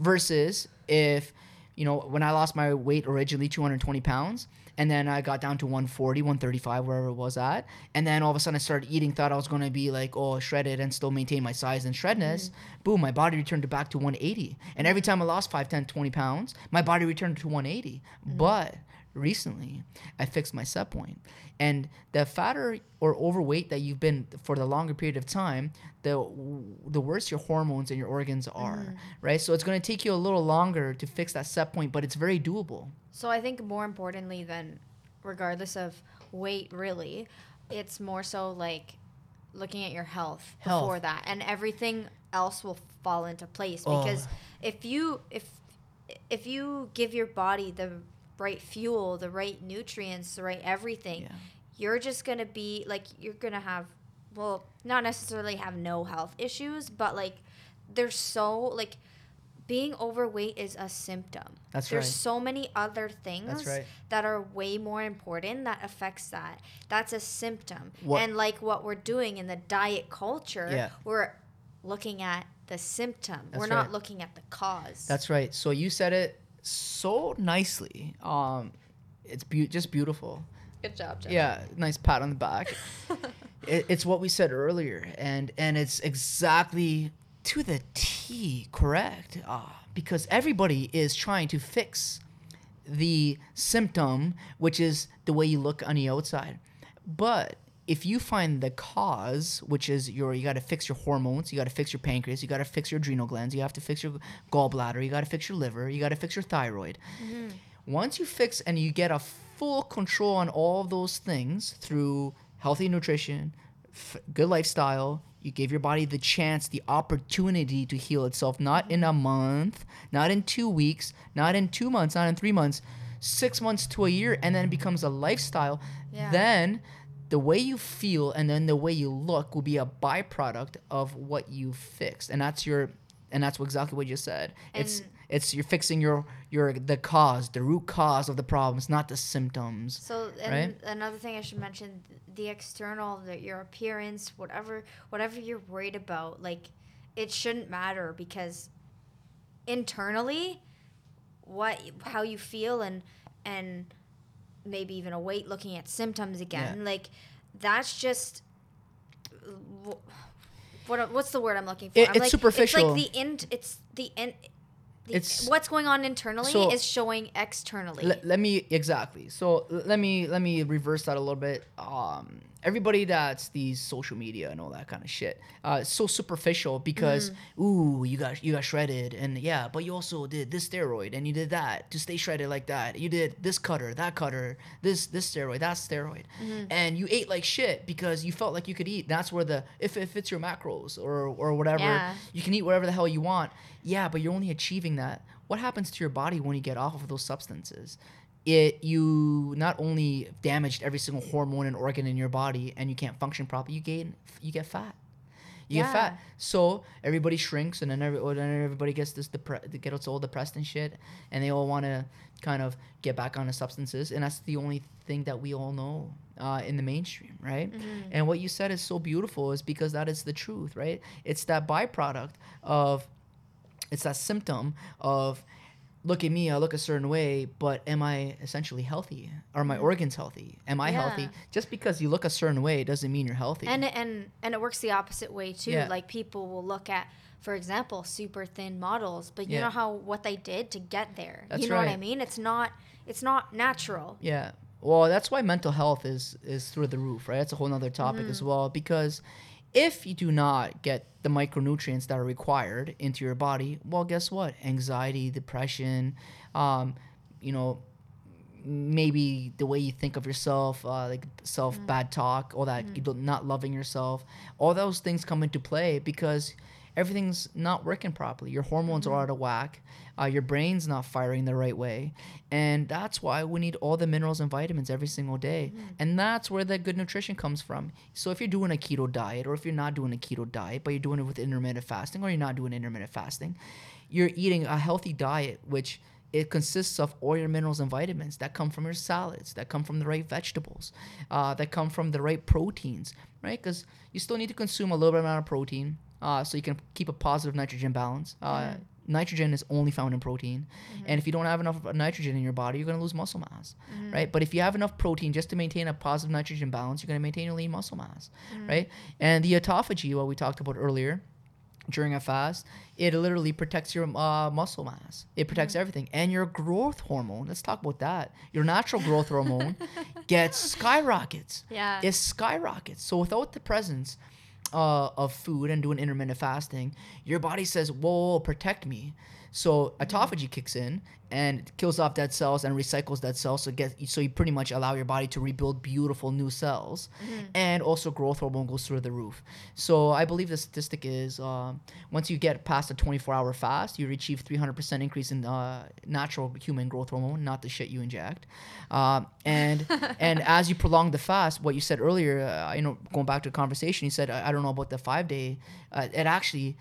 Speaker 2: versus if you know when i lost my weight originally 220 pounds and then i got down to 140 135 wherever it was at. And then all of a sudden i started eating thought i was going to be like oh shredded and still maintain my size and shredness mm-hmm. boom my body returned back to 180 and every time i lost 5 10 20 pounds my body returned to 180 mm-hmm. but recently i fixed my set point and the fatter or overweight that you've been for the longer period of time the the worse your hormones and your organs are mm-hmm. right so it's going to take you a little longer to fix that set point but it's very doable
Speaker 1: So I think more importantly than regardless of weight really, it's more so like looking at your health,
Speaker 2: Health.
Speaker 1: before that and everything else will fall into place
Speaker 2: Oh.
Speaker 1: because if you if if you give your body the right fuel, the right nutrients, the right everything,
Speaker 2: Yeah.
Speaker 1: you're just going to be like you're going to have well, not necessarily have no health issues, but like they're so like being overweight is a symptom.
Speaker 2: That's
Speaker 1: There's
Speaker 2: right.
Speaker 1: so many other things
Speaker 2: right.
Speaker 1: that are way more important that affects that. That's a symptom.
Speaker 2: What-
Speaker 1: And like what we're doing in the diet culture,
Speaker 2: Yeah.
Speaker 1: we're looking at the symptom.
Speaker 2: That's we're
Speaker 1: not
Speaker 2: right.
Speaker 1: looking at the cause.
Speaker 2: That's right. So you said it so nicely. Um, it's be- just beautiful.
Speaker 1: good job, Jeff.
Speaker 2: Yeah, nice pat on the back. it, it's what we said earlier, and and it's exactly to the T correct. Uh, because everybody is trying to fix the symptom, which is the way you look on the outside. But if you find the cause, which is your, you got to fix your hormones, you got to fix your pancreas, you got to fix your adrenal glands, you have to fix your gallbladder, you got to fix your liver, you got to fix your thyroid. Mm-hmm. Once you fix and you get a full control on all of those things through healthy nutrition, f- good lifestyle, you gave your body the chance, the opportunity to heal itself, not in a month, not in two weeks, not in two months, not in three months, six months to a year, and then it becomes a lifestyle.
Speaker 1: Yeah.
Speaker 2: Then the way you feel and then the way you look will be a byproduct of what you fixed. And that's your and that's exactly what you said. it's
Speaker 1: And-
Speaker 2: it's you're fixing your your the cause, the root cause of the problems, not the symptoms.
Speaker 1: So and
Speaker 2: Right?
Speaker 1: another thing I should mention, the external, the, your appearance, whatever whatever you're worried about, like it shouldn't matter because internally what how you feel and and maybe even a weight looking at symptoms again, like that's just wh- what what's the word I'm looking for?
Speaker 2: It-
Speaker 1: I'm
Speaker 2: it's
Speaker 1: like,
Speaker 2: superficial.
Speaker 1: It's like the end. it's the end.
Speaker 2: It's-
Speaker 1: what's going on internally
Speaker 2: so-
Speaker 1: is showing externally.
Speaker 2: Let, let me exactly. So l- let me let me reverse that a little bit. Um, everybody that's these social media and all that kind of shit, uh, it's so superficial because ooh, you got you got shredded and yeah, but you also did this steroid and you did that to stay shredded like that. You did this cutter, that cutter, this this steroid, that steroid, and you ate like shit because you felt like you could eat. That's where the if if it's your macros or or whatever,
Speaker 1: Yeah.
Speaker 2: you can eat whatever the hell you want. Yeah, but you're only achieving that. What happens to your body when you get off of those substances? It you not only damaged every single hormone and organ in your body, and you can't function properly. You gain, you get fat. You get fat. So everybody shrinks, and then, every, then everybody gets this depre- gets all depressed and shit, and they all want to kind of get back on the substances, and that's the only thing that we all know uh, in the mainstream, right? And what you said is so beautiful, is because that is the truth, right? It's that byproduct of it's that symptom of look at me i look a certain way but am i essentially healthy? Are my mm. organs healthy? Am i healthy? Just because you look a certain way doesn't mean you're healthy.
Speaker 1: And and and it works the opposite way too.
Speaker 2: Yeah.
Speaker 1: like people will look at for example super thin models but you
Speaker 2: Yeah.
Speaker 1: know how what they did to get there.
Speaker 2: That's
Speaker 1: you know what i mean? It's not it's not natural.
Speaker 2: Yeah. Well that's why mental health is is through the roof right? That's a whole nother topic as mm. well because if you do not get the micronutrients that are required into your body well guess what? Anxiety depression um, you know maybe the way you think of yourself, uh, like self bad talk, all that, you don't, not loving yourself, all those things come into play because everything's not working properly. Your hormones are out of whack. Uh, your brain's not firing the right way, and that's why we need all the minerals and vitamins every single day. And that's where the good nutrition comes from. So if you're doing a keto diet, or if you're not doing a keto diet, but you're doing it with intermittent fasting, or you're not doing intermittent fasting, you're eating a healthy diet, which it consists of all your minerals and vitamins that come from your salads, that come from the right vegetables, uh, that come from the right proteins, right? Because you still need to consume a little bit amount of protein uh, so you can keep a positive nitrogen balance. Uh, Nitrogen is only found in protein, and if you don't have enough nitrogen in your body, you're going to lose muscle mass, right? But if you have enough protein just to maintain a positive nitrogen balance, you're going to maintain your lean muscle mass, right? And the autophagy, what we talked about earlier, during a fast, it literally protects your uh, muscle mass. It protects everything. And your growth hormone, let's talk about that. Your natural growth hormone gets skyrockets.
Speaker 1: Yeah.
Speaker 2: It skyrockets. So without the presence uh, of food and doing intermittent fasting, your body says, whoa, whoa, protect me. So autophagy kicks in and kills off dead cells and recycles dead cells. So get so you pretty much allow your body to rebuild beautiful new cells, and also growth hormone goes through the roof. So I believe the statistic is um, once you get past a 24-hour fast, you achieve 300% increase in uh, natural human growth hormone, not the shit you inject. Um, and and as you prolong the fast, what you said earlier, uh, you know, going back to the conversation, you said I, I don't know about the five day. Uh, it actually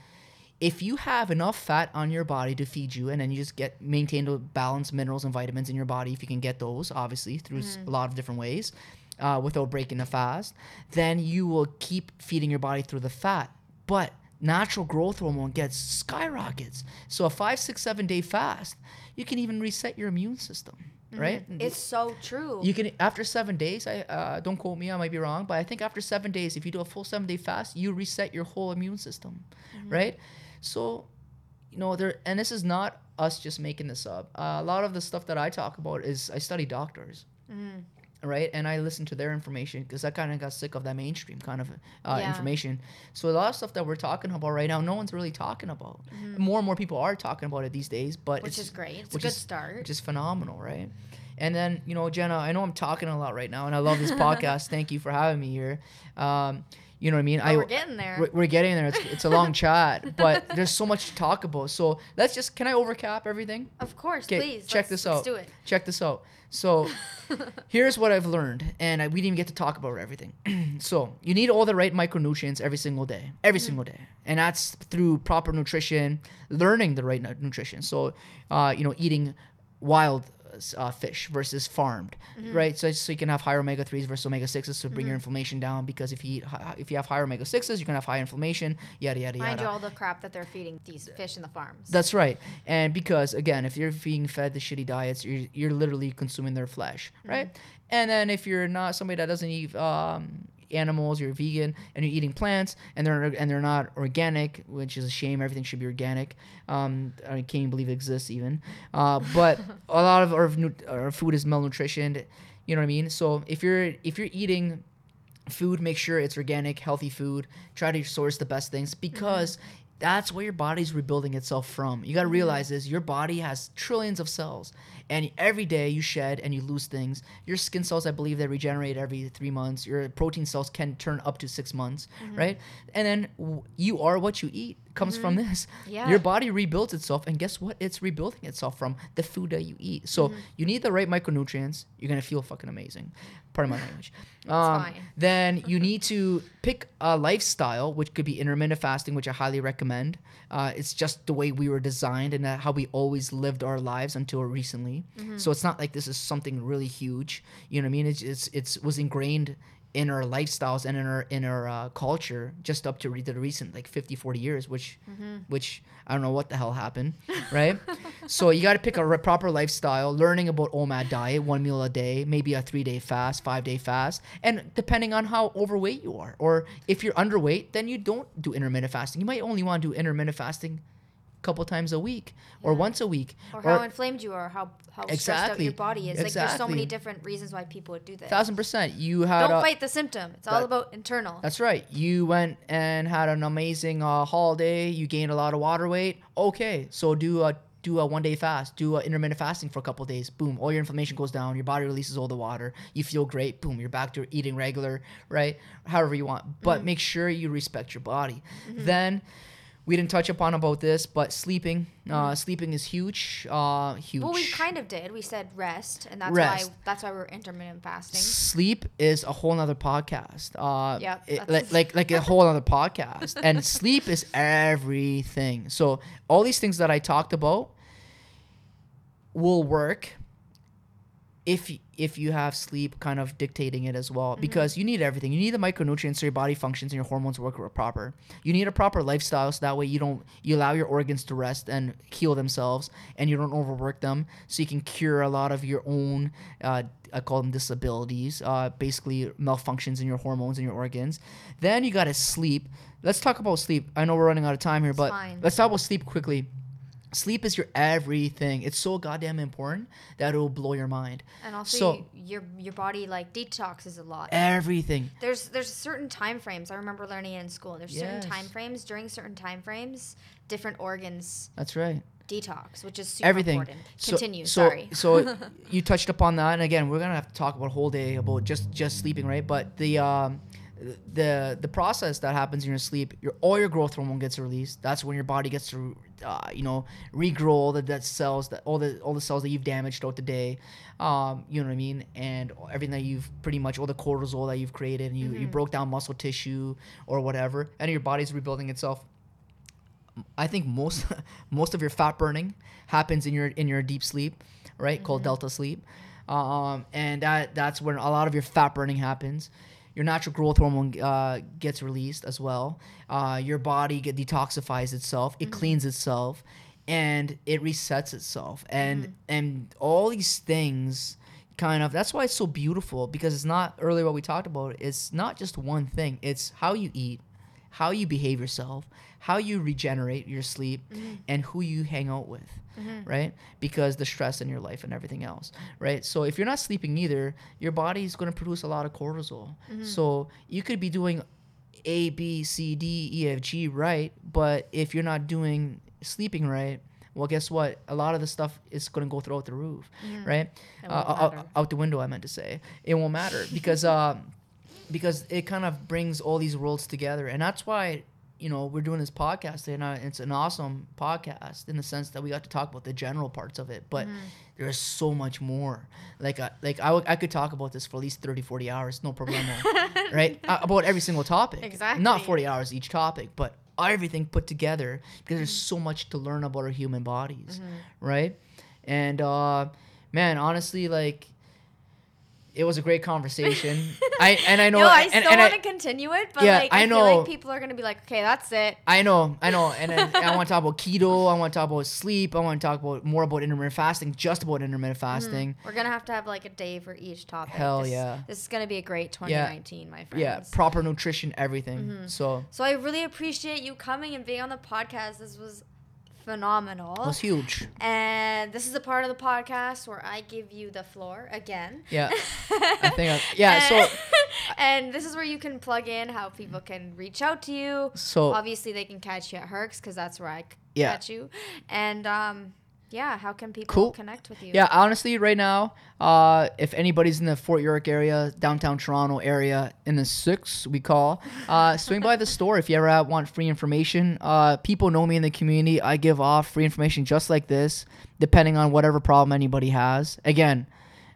Speaker 2: if you have enough fat on your body to feed you and then you just get maintain the balanced minerals and vitamins in your body if you can get those obviously through a lot of different ways uh, without breaking the fast then you will keep feeding your body through the fat but natural growth hormone gets skyrockets so a five six seven day fast you can even reset your immune system right
Speaker 1: It's so true.
Speaker 2: you can after seven days. I uh, don't quote me. I might be wrong, but I think after seven days, if you do a full seven day fast, you reset your whole immune system, right? So, you know, there and this is not us just making this up. Uh, a lot of the stuff that I talk about is I study doctors, right? And I listen to their information because I kind of got sick of that mainstream kind of uh,
Speaker 1: Yeah.
Speaker 2: information. So a lot of stuff that we're talking about right now, no one's really talking about. More and more people are talking about it these days, but
Speaker 1: Which
Speaker 2: it's,
Speaker 1: is great. It's a good
Speaker 2: is-
Speaker 1: start.
Speaker 2: which is phenomenal, right? And then you know, Jenna, I know I'm talking a lot right now, and I love this podcast. Thank you for having me here. Um, you know what I mean? I
Speaker 1: we're getting there.
Speaker 2: We're, we're getting there. It's, it's a long chat, but there's so much to talk about. So let's just can I overcap everything?
Speaker 1: of course, please.
Speaker 2: check
Speaker 1: let's-
Speaker 2: this
Speaker 1: let's
Speaker 2: out.
Speaker 1: do it.
Speaker 2: Check this out. So here's what I've learned, and I, we didn't even get to talk about everything. so you need all the right micronutrients every single day, every single day, and that's through proper nutrition, learning the right nutrition. So, uh, you know, eating wild uh, fish versus farmed, right? So, so you can have higher omega threes versus omega sixes to bring your inflammation down. Because if you eat, hi- if you have higher omega sixes, you can have high inflammation. Yada yada
Speaker 1: Mind
Speaker 2: yada.
Speaker 1: Mind you, all the crap that they're feeding these fish in the farms.
Speaker 2: That's right. And because again, if you're being fed the shitty diets, you're you're literally consuming their flesh, right? And then if you're not somebody that doesn't eat um, animals, you're vegan and you're eating plants, and they're and they're not organic, which is a shame. Everything should be organic. Um, I can't even believe it exists even. Uh, but a lot of our, our food is malnutritioned. You know what I mean? So if you're if you're eating food make sure it's organic healthy food try to source the best things because that's where your body's rebuilding itself from you got to realize this your body has trillions of cells and every day you shed and you lose things your skin cells i believe they regenerate every three months. Your protein cells can turn up to six months right? And then w- you are what you eat comes from this.
Speaker 1: Yeah.
Speaker 2: your body rebuilds itself and guess what? It's rebuilding itself from the food that you eat. So you need the right micronutrients you're gonna feel fucking amazing. Pardon my language. Um,
Speaker 1: fine.
Speaker 2: then you need to pick a lifestyle which could be intermittent fasting which i highly recommend. Uh, it's just the way we were designed and how we always lived our lives until recently so it's not like this is something really huge. You know what i mean? It's it's, it's was ingrained in our lifestyles and in our in our uh, culture just up to re- the recent like 50 40 years which which i don't know what the hell happened right? So you got to pick a re- proper lifestyle learning about omad diet one meal a day maybe a three day fast five day fast and depending on how overweight you are or if you're underweight then you don't do intermittent fasting. You might only want to do intermittent fasting couple times a week or once a week
Speaker 1: or how inflamed you are, how how stressed out
Speaker 2: Exactly.
Speaker 1: your body is. Like there's so many different reasons why people would do this.
Speaker 2: thousand percent you had
Speaker 1: Don't
Speaker 2: a-
Speaker 1: fight the symptom. It's all about internal.
Speaker 2: That's right. You went and had an amazing uh, holiday. You gained a lot of water weight. Okay, so do a do a one day fast. Do a intermittent fasting for a couple days. Boom, all your inflammation goes down. Your body releases all the water. You feel great. Boom, you're back to eating regular, right? However you want, but make sure you respect your body. Then. We didn't touch upon about this, but sleeping, uh, sleeping is huge, uh, huge.
Speaker 1: well, we kind of did. We said rest, and that's
Speaker 2: Rest.
Speaker 1: why that's why we're intermittent fasting.
Speaker 2: sleep is a whole other podcast. Uh,
Speaker 1: that's-
Speaker 2: like like like a whole other podcast. And sleep is everything. So all these things that I talked about will work if if you have sleep kind of dictating it as well because you need everything you need the micronutrients so your body functions and your hormones work proper you need a proper lifestyle so that way you don't you allow your organs to rest and heal themselves and you don't overwork them so you can cure a lot of your own uh, I call them disabilities, uh, basically malfunctions in your hormones and your organs. Then you gotta sleep. Let's talk about sleep. I know we're running out of time here, but
Speaker 1: fine.
Speaker 2: let's talk about sleep quickly. Sleep is your everything. It's so goddamn important that it will blow your mind.
Speaker 1: And also,
Speaker 2: So-
Speaker 1: you, your your body like detoxes a lot.
Speaker 2: Everything.
Speaker 1: There's there's certain time frames. I remember learning in school. There's certain time frames during certain time frames, different organs
Speaker 2: That's right.
Speaker 1: detox, which is super
Speaker 2: Everything.
Speaker 1: important.
Speaker 2: So-
Speaker 1: Continue.
Speaker 2: So,
Speaker 1: sorry.
Speaker 2: so you touched upon that, and again, we're gonna have to talk about a whole day about just just sleeping, right? But the um, the the process that happens in your sleep, your all your growth hormone gets released. That's when your body gets to uh, you know regrow all the dead cells that all the all the cells that you've damaged throughout the day. Um, you know what I mean, and everything that you've pretty much all the cortisol that you've created, and you you broke down muscle tissue or whatever, and your body's rebuilding itself I think most most of your fat burning happens in your in your deep sleep, right? Called delta sleep, um, and that that's when a lot of your fat burning happens. Your natural growth hormone uh, gets released as well. Uh, your body get detoxifies itself. It cleans itself, and it resets itself. And and all these things kind of that's why it's so beautiful because it's not earlier what we talked about it's not just one thing it's how you eat how you behave yourself how you regenerate your sleep and who you hang out with right? Because the stress in your life and everything else right? So if you're not sleeping either your body is going to produce a lot of cortisol. So you could be doing a b c d e f g right? But if you're not doing sleeping right well guess what? A lot of the stuff is going to go throughout the roof right? Uh, out,
Speaker 1: uh, uh,
Speaker 2: out the window i meant to say. It won't matter because um because it kind of brings all these worlds together. And that's why you know we're doing this podcast and uh, it's an awesome podcast in the sense that we got to talk about the general parts of it but
Speaker 1: Mm-hmm.
Speaker 2: there's so much more like I, like I, w- I could talk about this for at least 30 40 hours no problem right Uh, about every single topic
Speaker 1: Exactly.
Speaker 2: not 40 hours each topic but everything put together because there's
Speaker 1: Mm-hmm.
Speaker 2: so much to learn about our human bodies right and uh man honestly like it was a great conversation i and i know
Speaker 1: no, I
Speaker 2: and,
Speaker 1: still want to continue it, but
Speaker 2: Yeah,
Speaker 1: like
Speaker 2: I
Speaker 1: I, feel
Speaker 2: know.
Speaker 1: like people are gonna be like, okay, that's it.
Speaker 2: I know, I know, and then I want to talk about keto. I want to talk about sleep. I want to talk about more about intermittent fasting, just about intermittent fasting.
Speaker 1: We're gonna have to have like a day for each topic.
Speaker 2: Hell
Speaker 1: this,
Speaker 2: yeah.
Speaker 1: This is gonna be a great 2019, my friends.
Speaker 2: Yeah, proper nutrition, everything.
Speaker 1: Mm-hmm.
Speaker 2: So
Speaker 1: So I really appreciate you coming and being on the podcast. This was phenomenal.
Speaker 2: it was huge.
Speaker 1: And this is a part of the podcast where I give you the floor again.
Speaker 2: Yeah, I think. I, yeah. So
Speaker 1: And, and this is where you can plug in how people can reach out to you.
Speaker 2: so
Speaker 1: Obviously, they can catch you at Herx because that's where I
Speaker 2: Yeah.
Speaker 1: catch you. And um, yeah, how can people
Speaker 2: Cool.
Speaker 1: connect with you?
Speaker 2: Yeah, honestly, right now, uh, if anybody's in the Fort York area, downtown Toronto area, in the six we call, uh, swing by the store if you ever want free information. Uh, people know me in the community. I give off free information just like this, depending on whatever problem anybody has. Again,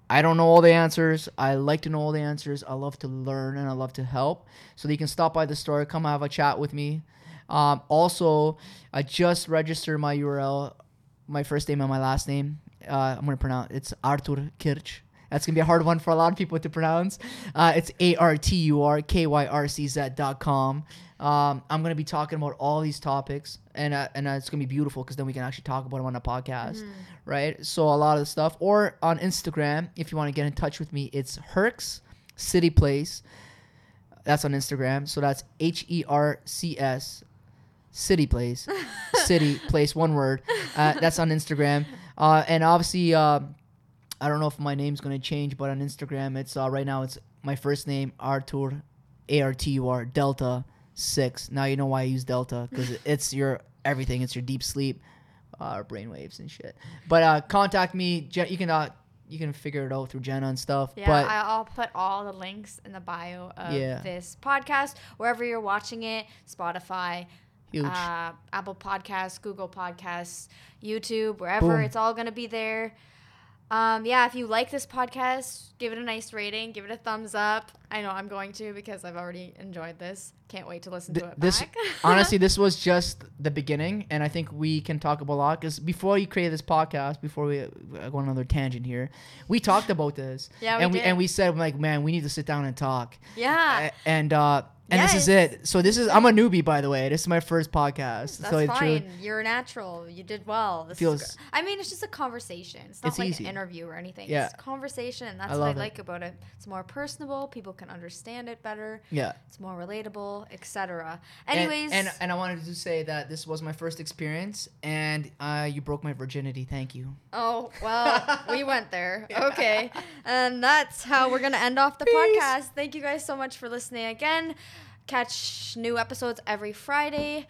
Speaker 2: I don't know all the answers. I like to know all the answers. I love to learn and I love to help. So you can stop by the store, come have a chat with me. Um, also, I just registered my URL, my first name and my last name. Uh, I'm gonna pronounce it's Artur Kyrcz. That's gonna be a hard one for a lot of people to pronounce. Uh, it's A R T U R K Y R C Z dot com. Um, I'm gonna be talking about all these topics, and uh, and uh, it's gonna be beautiful because then we can actually talk about them on the podcast, right? So a lot of the stuff, or on Instagram, if you want to get in touch with me, it's Herx City Place. That's on Instagram. So that's H E R C S City Place. City Place, one word. Uh, that's on Instagram. Uh, and obviously, uh, I don't know if my name's going to change, but on Instagram, it's uh, right now, it's my first name, Artur, A R T U R, Delta 6. Now you know why I use Delta, because it's your everything. It's your deep sleep, uh, brainwaves and shit. But uh, contact me. You can. Uh, you can figure it out through Jenna and stuff.
Speaker 1: Yeah,
Speaker 2: but
Speaker 1: I'll put all the links in the bio of
Speaker 2: Yeah.
Speaker 1: this podcast, wherever you're watching it Spotify,
Speaker 2: huge.
Speaker 1: uh, Apple Podcasts, Google Podcasts, YouTube, wherever.
Speaker 2: Boom.
Speaker 1: It's all going to be there. Um, yeah, if you like this podcast, give it a nice rating, give it a thumbs up. I know I'm going to because I've already enjoyed this. Can't wait to listen
Speaker 2: Th-
Speaker 1: to it
Speaker 2: this
Speaker 1: back.
Speaker 2: honestly this was just the beginning and i think we can talk about a lot because before you created this podcast before we uh, go on another tangent here we talked about this
Speaker 1: Yeah, we
Speaker 2: and we
Speaker 1: did.
Speaker 2: and we said like man we need to sit down and talk
Speaker 1: yeah,
Speaker 2: and uh and this is it so this is i'm a newbie by the way this is my first podcast
Speaker 1: that's
Speaker 2: so
Speaker 1: fine. You're natural. You did well. This
Speaker 2: Feels-
Speaker 1: I mean, it's just a conversation. It's not
Speaker 2: It's
Speaker 1: like
Speaker 2: easy.
Speaker 1: an interview or anything.
Speaker 2: Yeah.
Speaker 1: It's a conversation, and that's
Speaker 2: I
Speaker 1: what I
Speaker 2: love it.
Speaker 1: like about it. It's more personable. People can understand it better.
Speaker 2: yeah
Speaker 1: It's more relatable, etc. Anyways,
Speaker 2: and, and i wanted to say that this was my first experience and uh you broke my virginity thank you
Speaker 1: oh well, we went there. Okay, and that's how we're gonna end off the
Speaker 2: Peace.
Speaker 1: podcast. Thank you guys so much for listening again. Catch new episodes every Friday.